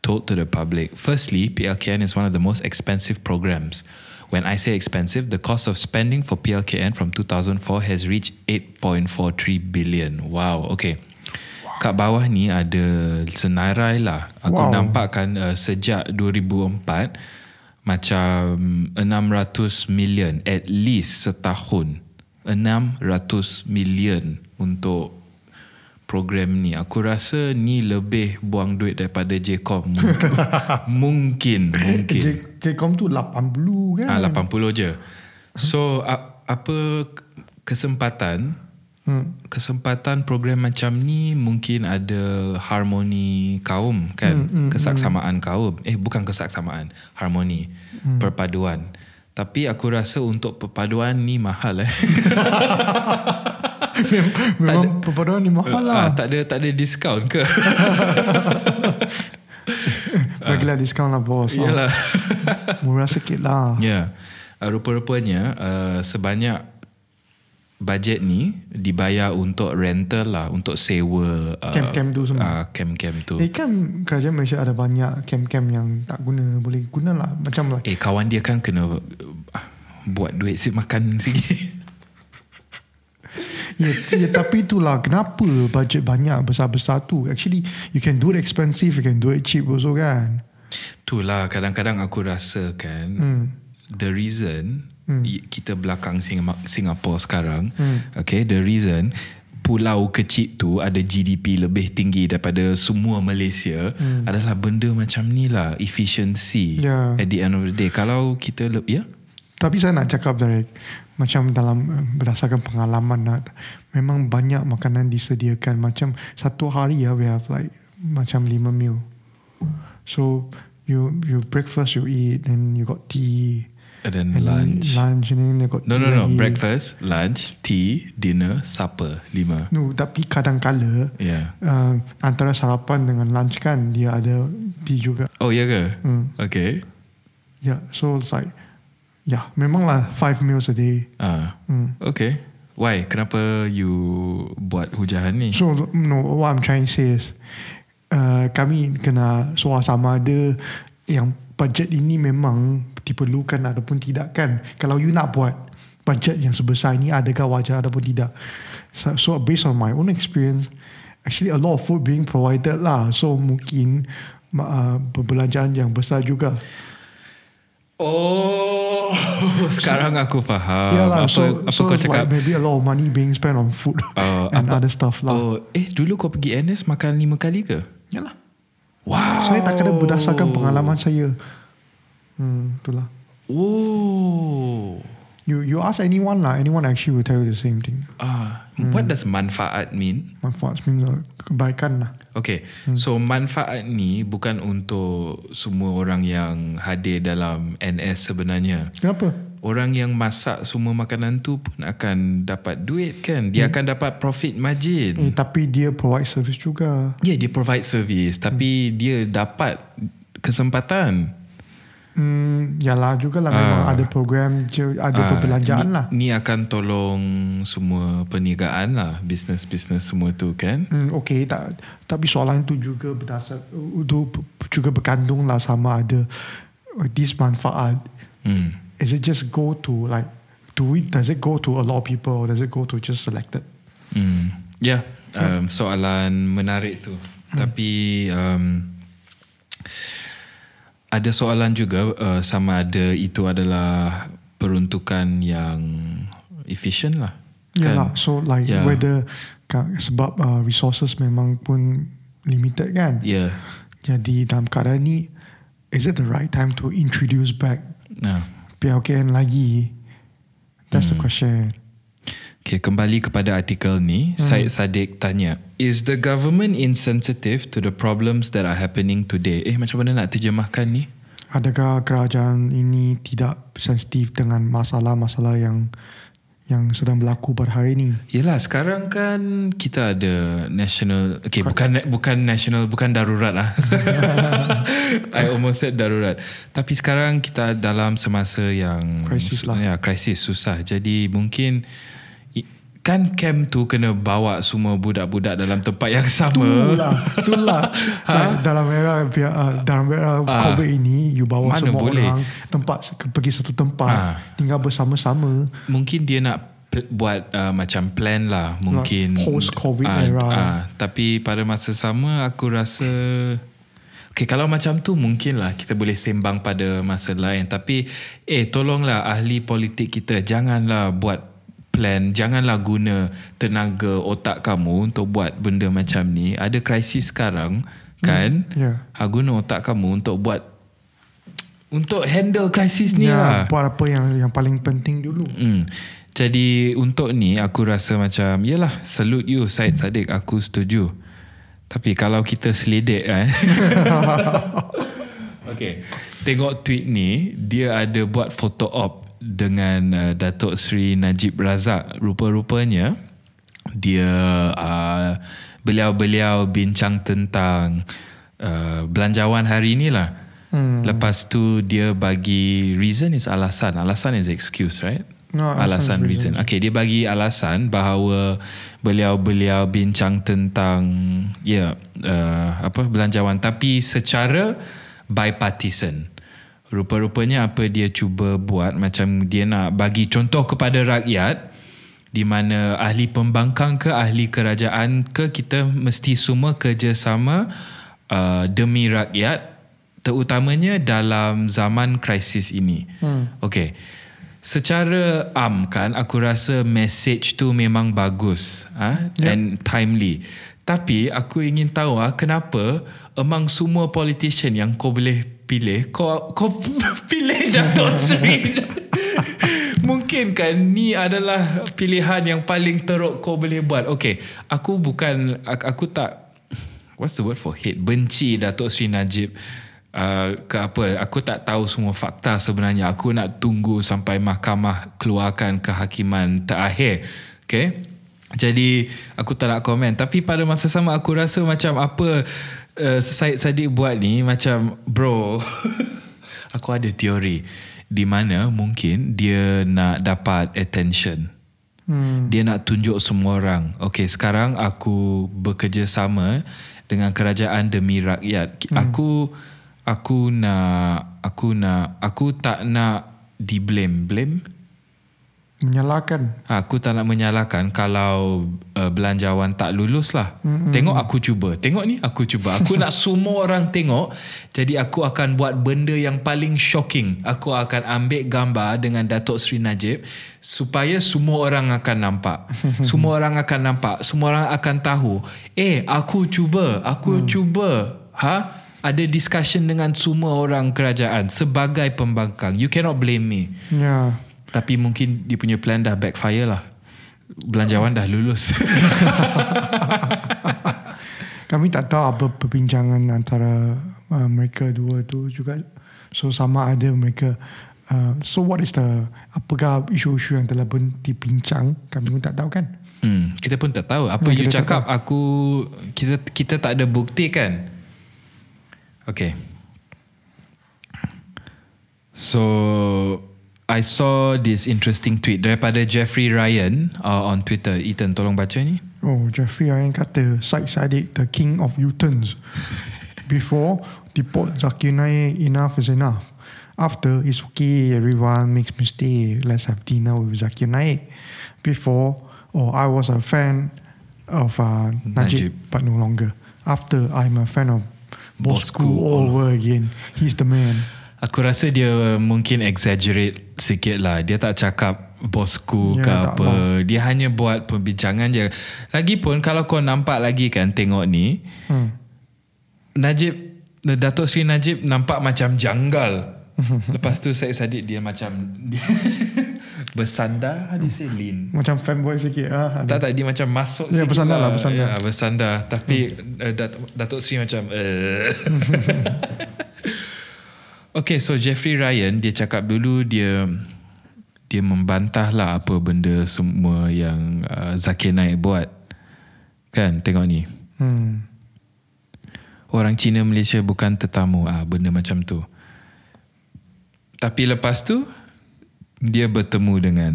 told to the public. Firstly, PLKN is one of the most expensive programs. When I say expensive, the cost of spending for PLKN from 2004 has reached 8.43 billion. Wow, okay. Kat bawah ni ada senarai lah. Aku Wow. nampak kan uh, sejak 2004 macam 600 million at least setahun. 600 million untuk program ni. Aku rasa ni lebih buang duit daripada JCOM. mungkin, mungkin. J- Jcom tu 80 kan? Ah 80 je. So a- apa kesempatan Hmm. kesempatan program macam ni mungkin ada harmoni kaum kan Hmm, kesaksamaan kaum eh bukan kesaksamaan harmoni Hmm. perpaduan tapi aku rasa untuk perpaduan ni mahal eh Memang perpaduan ni mahal Ah, lah. tak ada tak ada diskaun ke Bagilah diskaun lah bos. Ah, Yalah Murah sikit lah. Ya, yeah. rupa-rupanya uh, sebanyak bajet ni dibayar untuk rental lah, untuk sewa uh, Camp-camp tu semua. Uh, camp-camp tu. Eh kan kerajaan Malaysia ada banyak camp-camp yang tak guna. Boleh guna lah. Macam lah. Eh kawan dia kan kena uh, buat duit si makan sikit. Ya, ya, tapi itulah kenapa bajet banyak besar-besar tu. Actually, you can do it expensive, you can do it cheap also kan. Itulah kadang-kadang aku rasa kan Hmm. the reason Hmm. kita belakang Singapura, Singapura sekarang, Hmm. okay, the reason pulau kecil tu ada GDP lebih tinggi daripada semua Malaysia Hmm. adalah benda macam ni lah efficiency Ya. at the end of the day kalau kita le- ya Tapi saya nak cakap dari macam dalam eh, berdasarkan pengalaman lah, memang banyak makanan disediakan macam satu hari ya we have like macam lima meal. So you you breakfast you eat then you got tea and then and lunch then lunch and then you got no no no lagi. breakfast lunch tea dinner supper lima No, tapi kadang-kala ya yeah. uh, antara sarapan dengan lunch kan dia ada tea juga. oh ya ke Hmm. okay Yeah, so it's like yeah, memanglah five meals a day. ah Hmm. okay why kenapa you buat hujahan ni So no, what I'm trying to say is uh, kami kena soal sama ada yang budget ini memang diperlukan ataupun tidak kan. Kalau you nak buat budget yang sebesar ini adakah wajar ataupun tidak. So, so based on my own experience, actually a lot of food being provided lah. So mungkin uh, perbelanjaan yang besar juga. Oh, sekarang aku faham. yeah apa lah. So, apa so kau cakap? like maybe a lot of money being spent on food Uh, and apa- other stuff lah. Oh, eh dulu kau pergi NS makan lima kali ke? Yalah. Wow. Saya tak kena berdasarkan pengalaman saya. Hmm, itulah. Oh. You you ask anyone lah, anyone actually will tell you the same thing. Ah, Hmm. what does manfaat mean? Manfaat sebenarnya kebaikan lah. Okay, Hmm. so manfaat ni bukan untuk semua orang yang hadir dalam NS sebenarnya. Kenapa? Orang yang masak semua makanan tu pun akan dapat duit kan? Dia akan dapat profit margin. Eh, tapi dia provide service juga. Ya, yeah, dia provide service tapi dia dapat kesempatan. Hmm, yalah juga lah memang Ah. ada program, je, ada Ah, perbelanjaan ni, lah. Ni akan tolong semua perniagaan lah, bisnes-bisnes semua tu kan. Hmm, okay, tak, tapi soalan tu juga berdasar, itu juga berkandung lah sama ada this manfaat. Hmm. Is it just go to like, do it, does it go to a lot of people or does it go to just selected? Hmm. Ya, yeah, um, soalan menarik tu. Tapi um, ada soalan juga uh, sama ada itu adalah peruntukan yang efisien lah. Yalah, so like Yeah. whether sebab uh, resources memang pun limited kan. Ya. Yeah. Jadi dalam keadaan ni, is it the right time to introduce back Nah. PLKN lagi? That's Hmm. the question. Okay, kembali kepada artikel ni, hmm. Syed Saddiq tanya, is the government insensitive to the problems that are happening today? Eh, macam mana nak terjemahkan ni? Adakah kerajaan ini tidak sensitif dengan masalah-masalah yang yang sedang berlaku pada hari ini. Yelah sekarang kan kita ada national okay bukan bukan national bukan darurat lah. I almost said darurat. Tapi sekarang kita dalam semasa yang Krisis lah. Ya, krisis susah. Jadi mungkin kan camp tu kena bawa semua budak-budak dalam tempat yang sama. Itulah, itulah. ha? Dalam era uh, dalam era Ah. COVID ini, you bawa Mana semua boleh. orang tempat pergi satu tempat, Ah. tinggal bersama-sama. Mungkin dia nak buat uh, macam plan lah mungkin post-COVID Ah, era. ah, tapi pada masa sama aku rasa Okay, kalau macam tu mungkin lah kita boleh sembang pada masa lain. Tapi eh tolonglah ahli politik kita janganlah buat plan, janganlah guna tenaga otak kamu untuk buat benda macam ni. Ada krisis sekarang kan? ya. Ha, guna otak kamu untuk buat untuk handle krisis ni lah. Ya, buat apa yang yang paling penting dulu. Hmm. Jadi untuk ni aku rasa macam Yelah salute you Syed Saddiq Aku setuju Tapi kalau kita selidik eh Okay Tengok tweet ni Dia ada buat photo op Dengan uh, Datuk Seri Najib Razak Rupa-rupanya Dia uh, Beliau-beliau bincang tentang uh, Belanjawan hari ni lah Hmm. Lepas tu dia bagi reason is alasan. Alasan is excuse, right? No, alasan alasan is reason. Okay, dia bagi alasan bahawa beliau-beliau bincang tentang ya yeah, uh, apa belanjawan tapi secara bipartisan. Rupa-rupanya apa dia cuba buat macam dia nak bagi contoh kepada rakyat di mana ahli pembangkang ke ahli kerajaan ke kita mesti semua kerjasama uh, demi rakyat terutamanya dalam zaman krisis ini. Hmm. Okay. Secara am kan aku rasa message tu memang bagus ha? Ya. and timely. Tapi aku ingin tahu ah kenapa among semua politician yang kau boleh pilih kau kau pilih Dato' Seri. Mungkin kan ni adalah pilihan yang paling teruk kau boleh buat. Okay, aku bukan aku, aku tak what's the word for hate benci Datuk Seri Najib. Uh, ke apa aku tak tahu semua fakta sebenarnya. Aku nak tunggu sampai mahkamah keluarkan kehakiman terakhir. Okay jadi aku tak nak komen. Tapi pada masa sama aku rasa macam apa uh, Syed Saddiq buat ni macam bro aku ada teori di mana mungkin dia nak dapat attention Hmm. dia nak tunjuk semua orang. Okey, sekarang aku bekerjasama dengan kerajaan demi rakyat. Hmm. Aku aku nak aku nak aku tak nak di blame. Blame? Menyalahkan. Aku tak nak menyalahkan kalau uh, belanjawan tak lulus lah. Mm-hmm. Tengok aku cuba. Tengok ni aku cuba. Aku nak semua orang tengok. Jadi aku akan buat benda yang paling shocking. Aku akan ambil gambar dengan Datuk Seri Najib supaya semua orang akan nampak. semua orang akan nampak. Semua orang akan tahu. Eh, aku cuba. Aku mm. cuba. Ha? Ada discussion dengan semua orang kerajaan sebagai pembangkang. You cannot blame me. Ya. Tapi mungkin dia punya plan dah backfire lah. Belanjawan dah lulus. Kami tak tahu apa perbincangan antara uh, mereka dua tu juga. So sama ada mereka uh, so what is the apakah isu-isu yang telah pun dibincang kami pun tak tahu kan. hmm, kita pun tak tahu. Apa Ya, you kita tak cakap aku kita kita tak ada bukti kan? Okay. So I saw this interesting tweet daripada Jeffrey Ryan uh, on Twitter. Ethan tolong baca ni. Oh Jeffrey Ryan kata Syed Saddiq the king of U-turns. Before deport Zakir Naik enough is enough. After it's okay everyone makes mistake. Let's have dinner with Zakir Naik. Before oh I was a fan of uh, Najib. Najib, but no longer. After I'm a fan of Bosku Bosku all over again. He's the man. Aku rasa dia mungkin exaggerate sikit lah. Dia tak cakap bosku Ya, ke tak apa. Dia hanya buat perbincangan je. Lagipun kalau kau nampak lagi kan tengok ni. Hmm. Najib, Datuk Seri Najib nampak macam janggal. Lepas tu saya Saddiq dia macam dia bersandar. How do you say lean? Macam fanboy sikit lah. Tak tak dia macam masuk Ya, sikit bersandar lah, bersandar. Ya, bersandar. Tapi uh, Datuk, Datuk Seri macam uh. Okay so Jeffrey Ryan dia cakap dulu dia dia membantah lah apa benda semua yang uh, Zakir Naik buat. Kan tengok ni. Hmm. Orang Cina Malaysia bukan tetamu ah benda macam tu. Tapi lepas tu dia bertemu dengan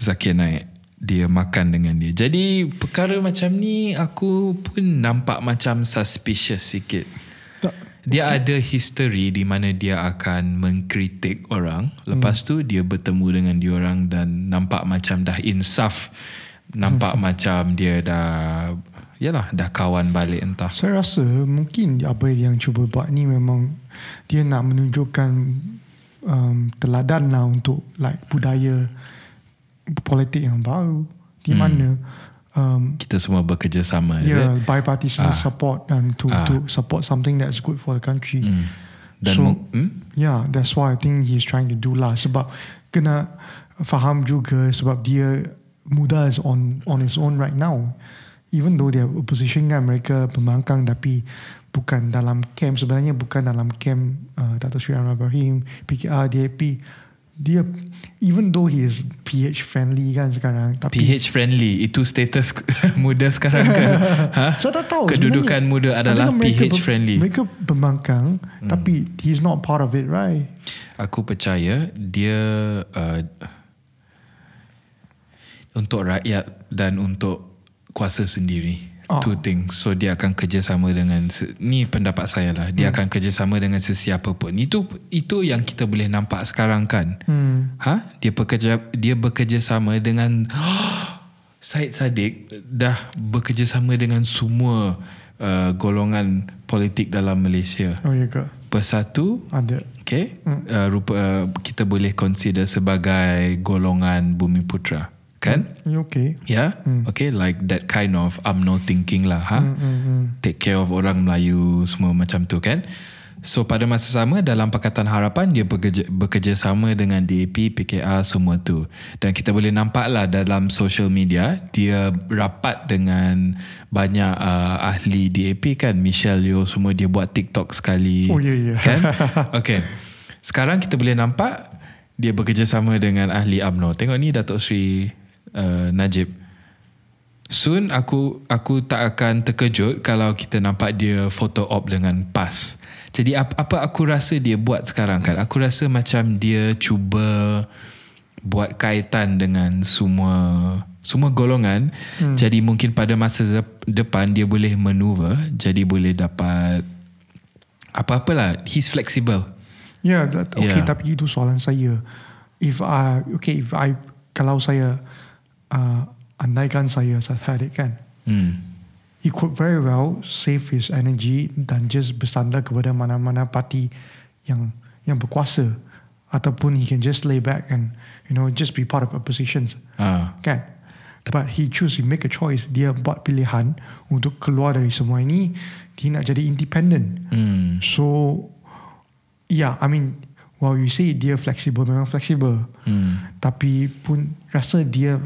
Zakir Naik. Dia makan dengan dia. Jadi perkara macam ni aku pun nampak macam suspicious sikit. Dia ada history di mana dia akan mengkritik orang. Lepas tu dia bertemu dengan diorang dan nampak macam dah insaf. Nampak macam dia dah yalah dah kawan balik entah. Saya rasa mungkin apa yang cuba buat ni memang dia nak menunjukkan um, teladan lah untuk like budaya politik yang baru di mana um, Kita semua bekerjasama. yeah, bipartisan Ah. support and to Ah. to support something that's good for the country. Hmm. Dan So- hmm? Yeah, that's why I think he's trying to do lah. Sebab kena faham juga sebab dia muda is on on his own right now. Even though dia opposition kan mereka pembangkang tapi bukan dalam camp sebenarnya bukan dalam camp uh, Dato' Sri Anwar Ibrahim, PKR, DAP. Dia even though he is PH friendly kan sekarang tapi PH friendly itu status muda sekarang ke? ha? saya tak tahu Kedudukan muda adalah mereka PH friendly. Mereka pembangkang tapi he's not part of it right? Aku percaya dia uh, untuk rakyat dan untuk kuasa sendiri. Oh. Two things. So dia akan kerjasama dengan ni pendapat saya lah. Dia akan kerjasama dengan sesiapa pun. Itu itu yang kita boleh nampak sekarang kan. Hmm. Ha? Dia bekerja dia bekerjasama dengan Said Sadiq dah bekerjasama dengan semua uh, golongan politik dalam Malaysia. Oh ya ke? Bersatu Ada. Okay. Uh, rupa, uh, kita boleh consider sebagai golongan Bumi Putra. Kan? Okay? Yeah? Okay. Like that kind of UMNO thinking lah. Ha? Hmm, hmm, hmm. Take care of orang Melayu semua macam tu kan. So pada masa sama dalam Pakatan Harapan dia bekerja, bekerja sama dengan DAP, PKR semua tu. Dan kita boleh nampak lah dalam social media dia rapat dengan banyak uh, ahli DAP kan. Michelle Yeoh semua dia buat TikTok sekali. Oh, ya, ya. Kan? Okay. Sekarang kita boleh nampak dia bekerja sama dengan ahli UMNO. Tengok ni Datuk Sri uh, Najib. Soon aku aku tak akan terkejut kalau kita nampak dia photo op dengan PAS. Jadi apa, apa aku rasa dia buat sekarang kan? Aku rasa macam dia cuba buat kaitan dengan semua semua golongan. Hmm. Jadi mungkin pada masa depan dia boleh maneuver, jadi boleh dapat apa-apalah. He's flexible. Yeah, that, okay. Yeah. Tapi itu soalan saya. If I, okay, if I, kalau saya, uh, andaikan saya Sadik kan, Hmm. he could very well save his energy dan just bersandar kepada mana-mana parti yang yang berkuasa. Ataupun he can just lay back and you know just be part of oppositions. Ah. kan? But he choose he make a choice. Dia buat pilihan untuk keluar dari semua ini. Dia nak jadi independent. Hmm. so yeah I mean while you say dia flexible memang flexible Hmm. tapi pun rasa dia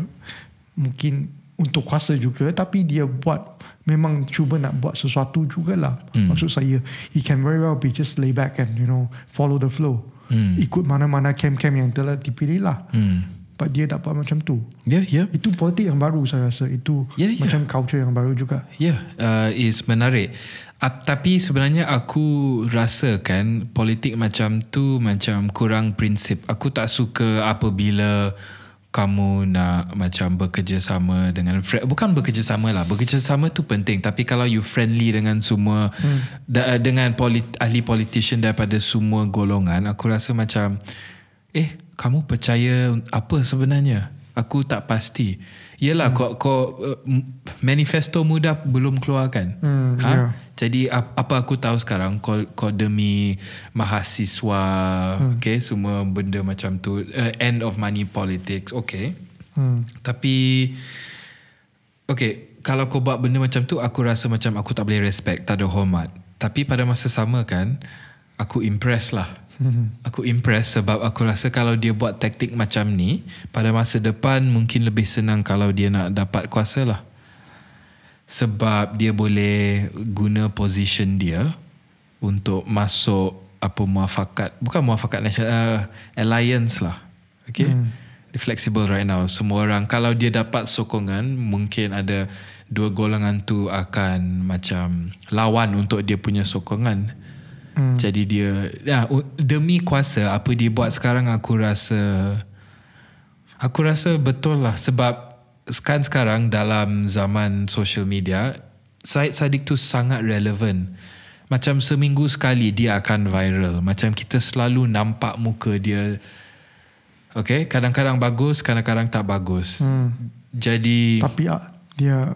mungkin untuk kuasa juga tapi dia buat memang cuba nak buat sesuatu jugalah Hmm. maksud saya he can very well be just lay back and you know follow the flow Hmm. ikut mana-mana camp-camp yang telah dipilih lah Hmm. But dia tak buat macam tu yeah. Yeah. itu politik yang baru saya rasa itu Ya, ya. macam culture yang baru juga yeah, uh, is menarik. Uh, tapi sebenarnya aku rasa kan politik macam tu macam kurang prinsip. Aku tak suka apabila kamu nak macam bekerjasama dengan fri- bukan bekerjasama lah bekerjasama tu penting tapi kalau you friendly dengan semua hmm. da, dengan polit, ahli politician daripada semua golongan aku rasa macam eh kamu percaya apa sebenarnya aku tak pasti Yelah hmm. kau, kau uh, manifesto muda belum keluar kan Hmm, ha? ya. jadi ap- apa aku tahu sekarang kau, kau demi mahasiswa hmm. okay, semua benda macam tu uh, end of money politics okay hmm. tapi Okay Kalau kau buat benda macam tu Aku rasa macam Aku tak boleh respect Tak ada hormat Tapi pada masa sama kan Aku impress lah Aku impress sebab aku rasa kalau dia buat taktik macam ni pada masa depan mungkin lebih senang kalau dia nak dapat kuasa lah. Sebab dia boleh guna position dia untuk masuk apa muafakat bukan muafakat national uh, alliance lah. Okay. Dia flexible right now. Semua orang kalau dia dapat sokongan, mungkin ada dua golongan tu akan macam lawan untuk dia punya sokongan. Hmm. Jadi dia ya demi kuasa apa dia buat sekarang aku rasa aku rasa betul lah sebab sekarang sekarang dalam zaman social media Syed Saddiq tu sangat relevan. Macam seminggu sekali dia akan viral. Macam kita selalu nampak muka dia. Okay, kadang-kadang bagus, kadang-kadang tak bagus. Hmm. Jadi Tapi ah, dia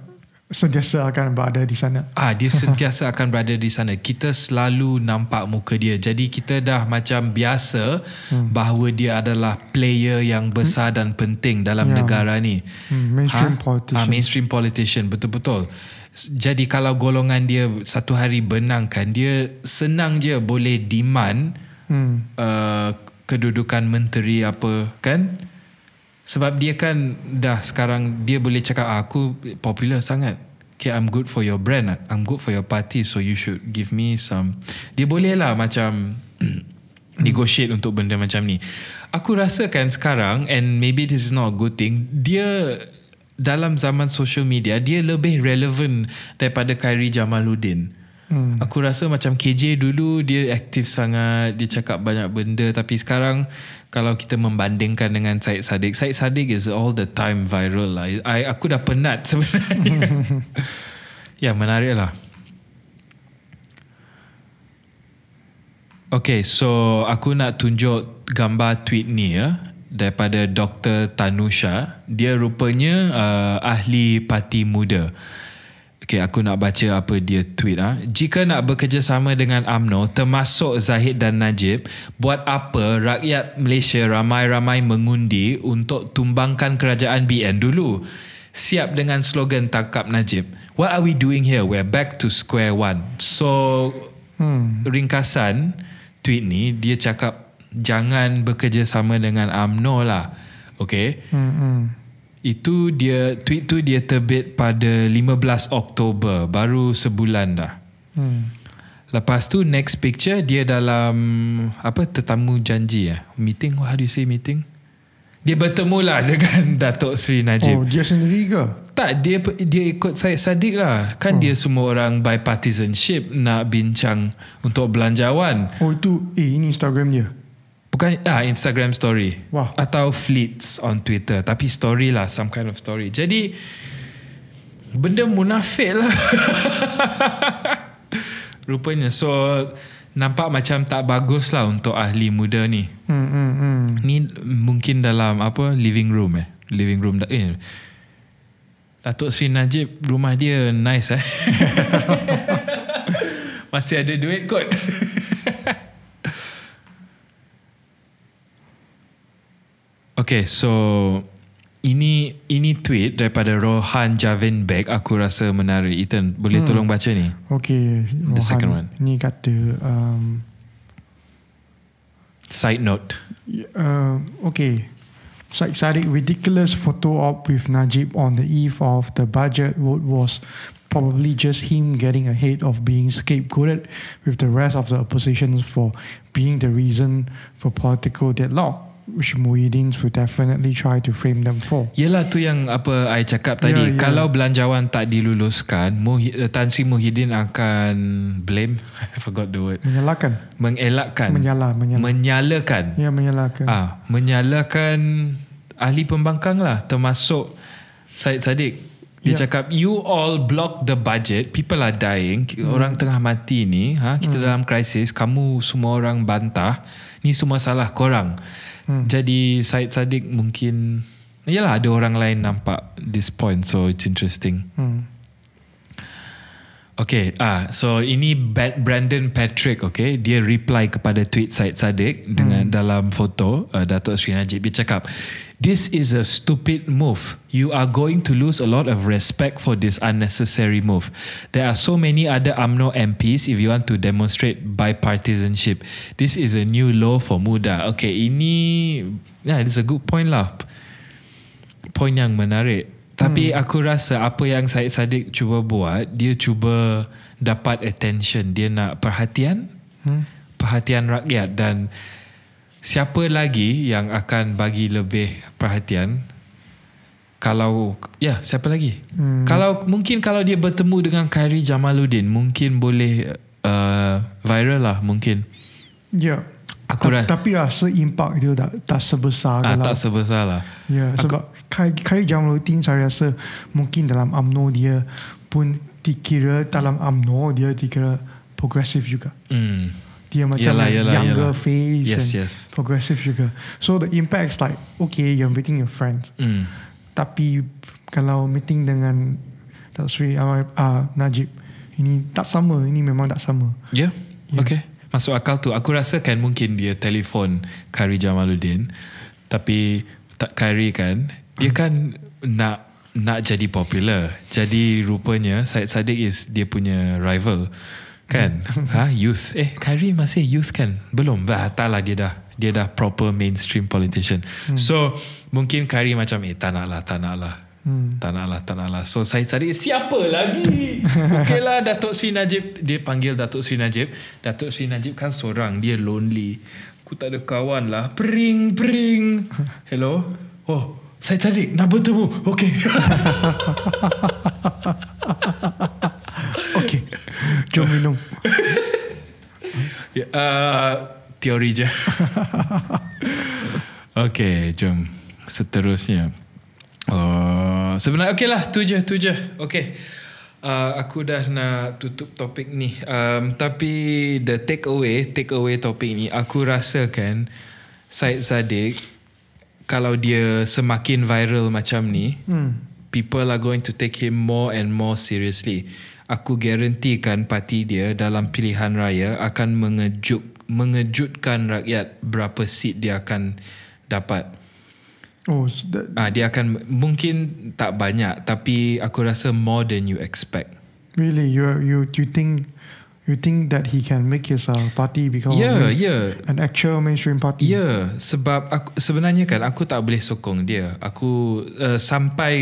sentiasa akan berada di sana. Ah, dia sentiasa akan berada di sana. Kita selalu nampak muka dia. Jadi kita dah macam biasa hmm. bahawa dia adalah player yang besar dan penting dalam Ya. negara ni. Hmm, mainstream Ah, politician. mainstream politician, betul-betul. Jadi kalau golongan dia satu hari benangkan, dia senang je boleh demand Hmm. uh, kedudukan menteri apa kan? Sebab dia kan dah sekarang dia boleh cakap ah, aku popular sangat. Okay, I'm good for your brand. I'm good for your party. So you should give me some. Dia boleh lah macam negotiate untuk benda macam ni. Aku rasa kan sekarang and maybe this is not a good thing. Dia dalam zaman social media dia lebih relevant daripada Khairi Jamaluddin. Hmm. Aku rasa macam KJ dulu dia aktif sangat, dia cakap banyak benda tapi sekarang kalau kita membandingkan dengan Syed Saddiq, Syed Saddiq is all the time viral lah. I, aku dah penat sebenarnya. ya, menarik lah. Okay, so aku nak tunjuk gambar tweet ni ya daripada Dr. Tanusha. Dia rupanya uh, ahli parti muda. Okay, aku nak baca apa dia tweet. Ah. Jika nak bekerjasama dengan AMNO, termasuk Zahid dan Najib, buat apa rakyat Malaysia ramai-ramai mengundi untuk tumbangkan kerajaan BN dulu? Siap dengan slogan tangkap Najib. What are we doing here? We're back to square one. So, Hmm. ringkasan tweet ni, dia cakap jangan bekerjasama dengan AMNO lah. Okay? Hmm. hmm. Itu dia tweet tu dia terbit pada 15 Oktober, baru sebulan dah. Hmm. Lepas tu next picture dia dalam apa tetamu janji ya. Meeting how do you say meeting? Dia bertemu lah dengan Datuk Seri Najib. Oh, dia sendiri ke? Tak dia dia ikut Syed Saddiq lah. Kan dia semua orang bipartisanship nak bincang untuk belanjawan. Oh, itu eh ini Instagram dia. Bukan ah Instagram story. Wah. Atau fleets on Twitter. Tapi story lah, some kind of story. Jadi benda munafik lah. Rupanya. So nampak macam tak bagus lah untuk ahli muda ni. Hmm. Hmm. hmm. Ni mungkin dalam apa living room eh. Living room eh. Datuk Sri Najib rumah dia nice eh. Masih ada duit kot. okay, so ini ini tweet daripada Rohan Javin Beg aku rasa menarik. Ethan, boleh tolong baca ni? Okay. The second one. Ni kata um, Side note. uh, okay. Syed Saddiq ridiculous photo op with Najib on the eve of the budget vote was probably just him getting ahead of being scapegoated with the rest of the oppositions for being the reason for political deadlock, which Muhyiddin will definitely try to frame them for. Yelah tu yang apa I cakap tadi. Ya, ya. Kalau belanjawan tak diluluskan, Muhi, eh, Tan Sri Muhyiddin akan blame, I forgot the word, Menyalahkan. mengelakkan, Menyala, menyala. menyalakan, ya, menyalahkan. ah, menyalakan ahli pembangkang lah, termasuk Syed Saddiq. Dia Ya. cakap you all block the budget, people are dying, orang tengah mati ni, ha, kita dalam krisis, kamu semua orang bantah, ni semua salah korang. Jadi Syed Saddiq mungkin Yalah ada orang lain nampak this point so it's interesting. Hmm. Okay, ah, so ini Brandon Patrick, okay, dia reply kepada tweet Syed Saddiq dengan dalam foto uh, Datuk Sri Najib. Dia cakap, This is a stupid move. You are going to lose a lot of respect for this unnecessary move. There are so many other UMNO MPs if you want to demonstrate bipartisanship. This is a new law for muda. Okay, ini, yeah, this is a good point lah. Point yang menarik. Tapi aku rasa apa yang Syed Saddiq cuba buat, dia cuba dapat attention. Dia nak perhatian. Hmm. Perhatian rakyat dan siapa lagi yang akan bagi lebih perhatian kalau ya siapa lagi hmm. kalau mungkin kalau dia bertemu dengan Khairi Jamaluddin mungkin boleh uh, viral lah mungkin Ya. Aku Ta- ras- tapi rasa impak dia tak, tak sebesar ah, tak sebesar lah Ya, sebab Khairi Khairi Jamaluddin saya rasa mungkin dalam UMNO dia pun dikira dalam UMNO dia dikira progresif juga. hmm. Dia macam Yalah, yalah, younger yalah. face Yes, and yes. progressive juga. So the impact is like okay, you're meeting your friends. Hmm. Tapi kalau meeting dengan Datuk Sri uh, uh, Najib ini tak sama, ini memang tak sama. Yeah? Ya. okay. Masuk akal tu. Aku rasa kan mungkin dia telefon Khairi Jamaluddin. Tapi tak Khairi kan, dia kan nak nak jadi popular. Jadi rupanya Syed Saddiq is dia punya rival. Kan? ha, youth. Eh, Khairi masih youth kan? Belum. Bah, tak lah dia dah. Dia dah proper mainstream politician. So, mungkin Khairi macam, eh tak nak lah, tak nak lah. Hmm. Tak nak lah, tak nak lah. So saya cari siapa lagi? Okey lah Datuk Sri Najib. Dia panggil Datuk Sri Najib. Datuk Sri Najib kan seorang. Dia lonely. Aku tak ada kawan lah. Pering, pering. Hello? Oh, saya tadi nak bertemu. Okey. Okay, jom minum. ya, uh, teori je. Okey, jom. Seterusnya. Uh, sebenarnya okey lah. Tu je, tu je. Okey. Uh, aku dah nak tutup topik ni um, Tapi the take away Take away topik ni Aku rasa kan Syed Saddiq Kalau dia semakin viral macam ni Hmm. People are going to take him more and more seriously Aku garantikan parti dia Dalam pilihan raya Akan mengejut, mengejutkan rakyat Berapa seat dia akan dapat Oh, so that, Ah, dia akan mungkin tak banyak tapi aku rasa more than you expect. really, you you you think you think that he can make his uh, party become Ya, main- ya. an actual mainstream party? Ya, sebab aku sebenarnya kan aku tak boleh sokong dia. Aku uh, sampai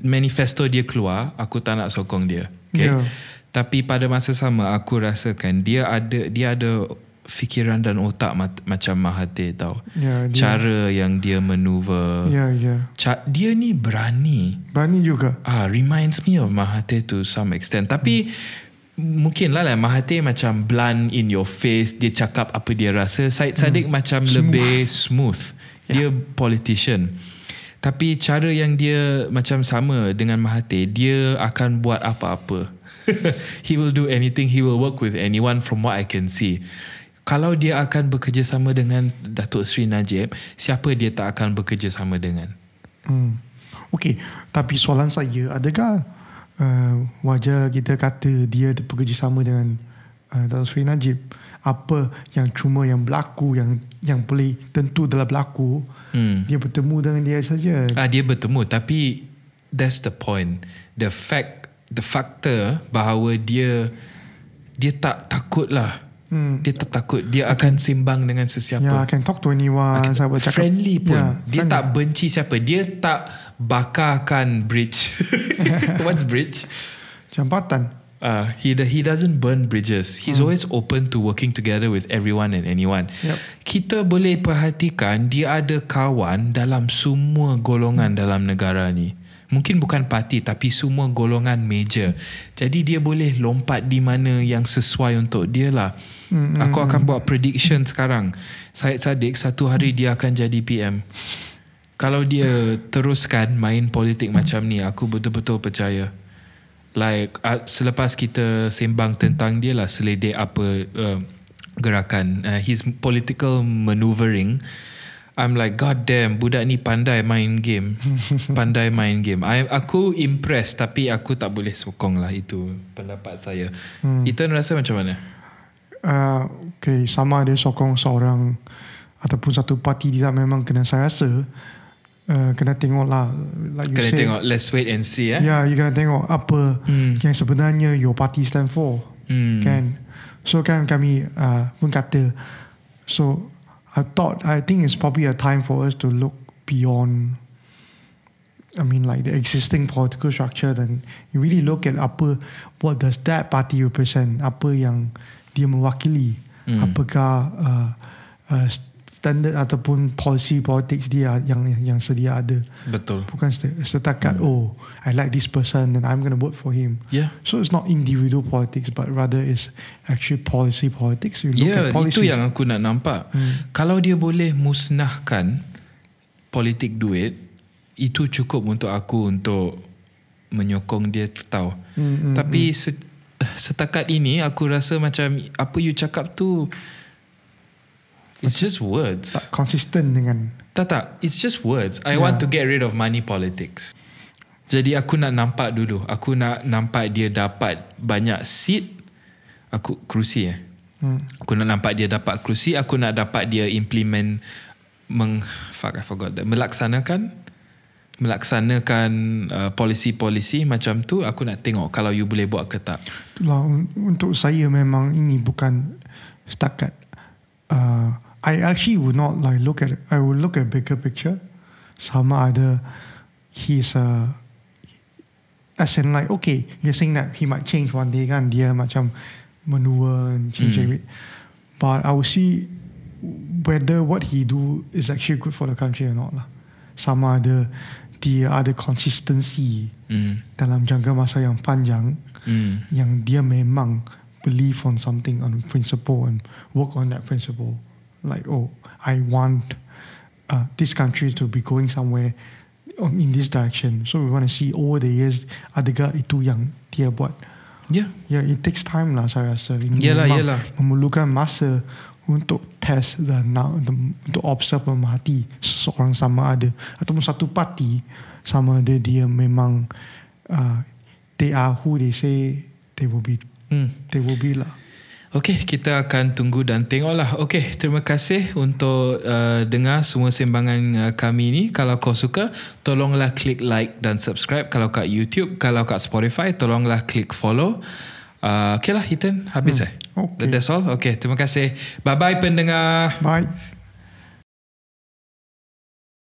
manifesto dia keluar, aku tak nak sokong dia. Okay? Ya. Tapi pada masa sama aku rasakan dia ada dia ada fikiran dan otak mat, macam Mahathir tau. Ya, dia- Cara yang dia maneuver. Ya, ya. Ca- dia ni berani. Berani juga. Ah, reminds me of Mahathir to some extent. Tapi mungkin lah lah Mahathir macam blunt in your face. Dia cakap apa dia rasa. Syed Saddiq macam Smooth. lebih smooth. Dia politician. Tapi cara yang dia macam sama dengan Mahathir, dia akan buat apa-apa. he will do anything. He will work with anyone from what I can see. Kalau dia akan bekerjasama dengan Datuk Sri Najib, siapa dia tak akan bekerjasama dengan? Hmm. Okey, tapi soalan saya, adakah uh, wajar kita kata dia bekerjasama dengan uh, Datuk Seri Najib? Apa yang cuma yang berlaku, yang yang boleh tentu dalam berlaku, Hmm. dia bertemu dengan dia saja. Ah dia bertemu tapi that's the point. The fact the factor bahawa dia dia tak takut lah. Hmm. Dia tak takut. Dia akan sembang dengan Ya, sesiapa. can talk to anyone. Akan cakap, friendly pun. Ya, dia friendly. tak benci siapa. Dia tak bakarkan bridge. What's bridge? Jambatan. Uh, he he doesn't burn bridges. He's always open to working together with everyone and anyone. Yep. Kita boleh perhatikan dia ada kawan dalam semua golongan dalam negara ni. Mungkin bukan parti tapi semua golongan major. Jadi dia boleh lompat di mana yang sesuai untuk dia lah. Hmm, Aku akan buat prediction sekarang. Syed Saddiq satu hari dia akan jadi PM. Kalau dia teruskan main politik macam ni, aku betul-betul percaya. Like uh, selepas kita sembang tentang dia lah seledek apa uh, gerakan uh, his political maneuvering I'm like god damn budak ni pandai main game pandai main game I, aku impressed tapi aku tak boleh sokong lah itu pendapat saya hmm. Ethan rasa macam mana Uh, okay, sama ada sokong seorang ataupun satu parti tidak memang kena saya rasa uh, kena tengok lah like kena said, tengok let's wait and see eh Ya, you kena tengok apa Hmm. yang sebenarnya your party stand for. Hmm. Kan? So kan kami uh, pun kata, so I thought, I think it's probably a time for us to look beyond I mean like the existing political structure dan you really look at apa what does that party represent apa yang dia mewakili Hmm. apakah uh, uh, standard ataupun policy politics dia yang yang sedia ada. Betul. Bukan set- setakat oh I like this person and I'm going to vote for him. Ya. So it's not individual politics but rather it's actually policy politics. You look Ya, at policies. itu yang aku nak nampak. Hmm. Kalau dia boleh musnahkan politik duit, itu cukup untuk aku untuk menyokong dia tahu. Hmm, hmm, Tapi se- setakat ini aku rasa macam apa you cakap tu it's just words. tak consistent dengan Tak tak, it's just words. I Yeah. want to get rid of money politics. Jadi aku nak nampak dulu. Aku nak nampak dia dapat banyak seat. Aku kerusi eh. hmm, Aku nak nampak dia dapat kerusi. Aku nak dapat dia implement meng fuck I forgot that. Melaksanakan melaksanakan uh, polisi-polisi macam tu aku nak tengok kalau you boleh buat ke tak. itulah un- untuk saya memang ini bukan setakat uh, I actually would not like look at I would look at bigger picture sama ada he's a as in like okay you're saying that he might change one day kan dia macam menua and change Mm. mm. but I will see whether what he do is actually good for the country or not lah sama ada dia ada consistency Hmm. dalam jangka masa yang panjang Hmm. yang dia memang believe on something on principle and work on that principle like oh I want uh, this country to be going somewhere in this direction. So we want to see over the years adakah itu yang dia buat ya yeah, it takes time lah saya rasa ini Yalah, memang yalah. memerlukan masa untuk test dan nak untuk observe pemerhati seseorang sama ada ataupun satu parti sama ada dia memang uh, they are who they say they will be. Hmm. they will be lah Okey, kita akan tunggu dan tengoklah. Okey, terima kasih untuk uh, dengar semua sembangan uh, kami ni. Kalau kau suka, tolonglah klik like dan subscribe. Kalau kat YouTube, kalau kat Spotify, tolonglah klik follow. Uh, Okeylah, Ethan. Habis hmm. eh? Okay. That's all. Okey, terima kasih. Bye-bye pendengar. bye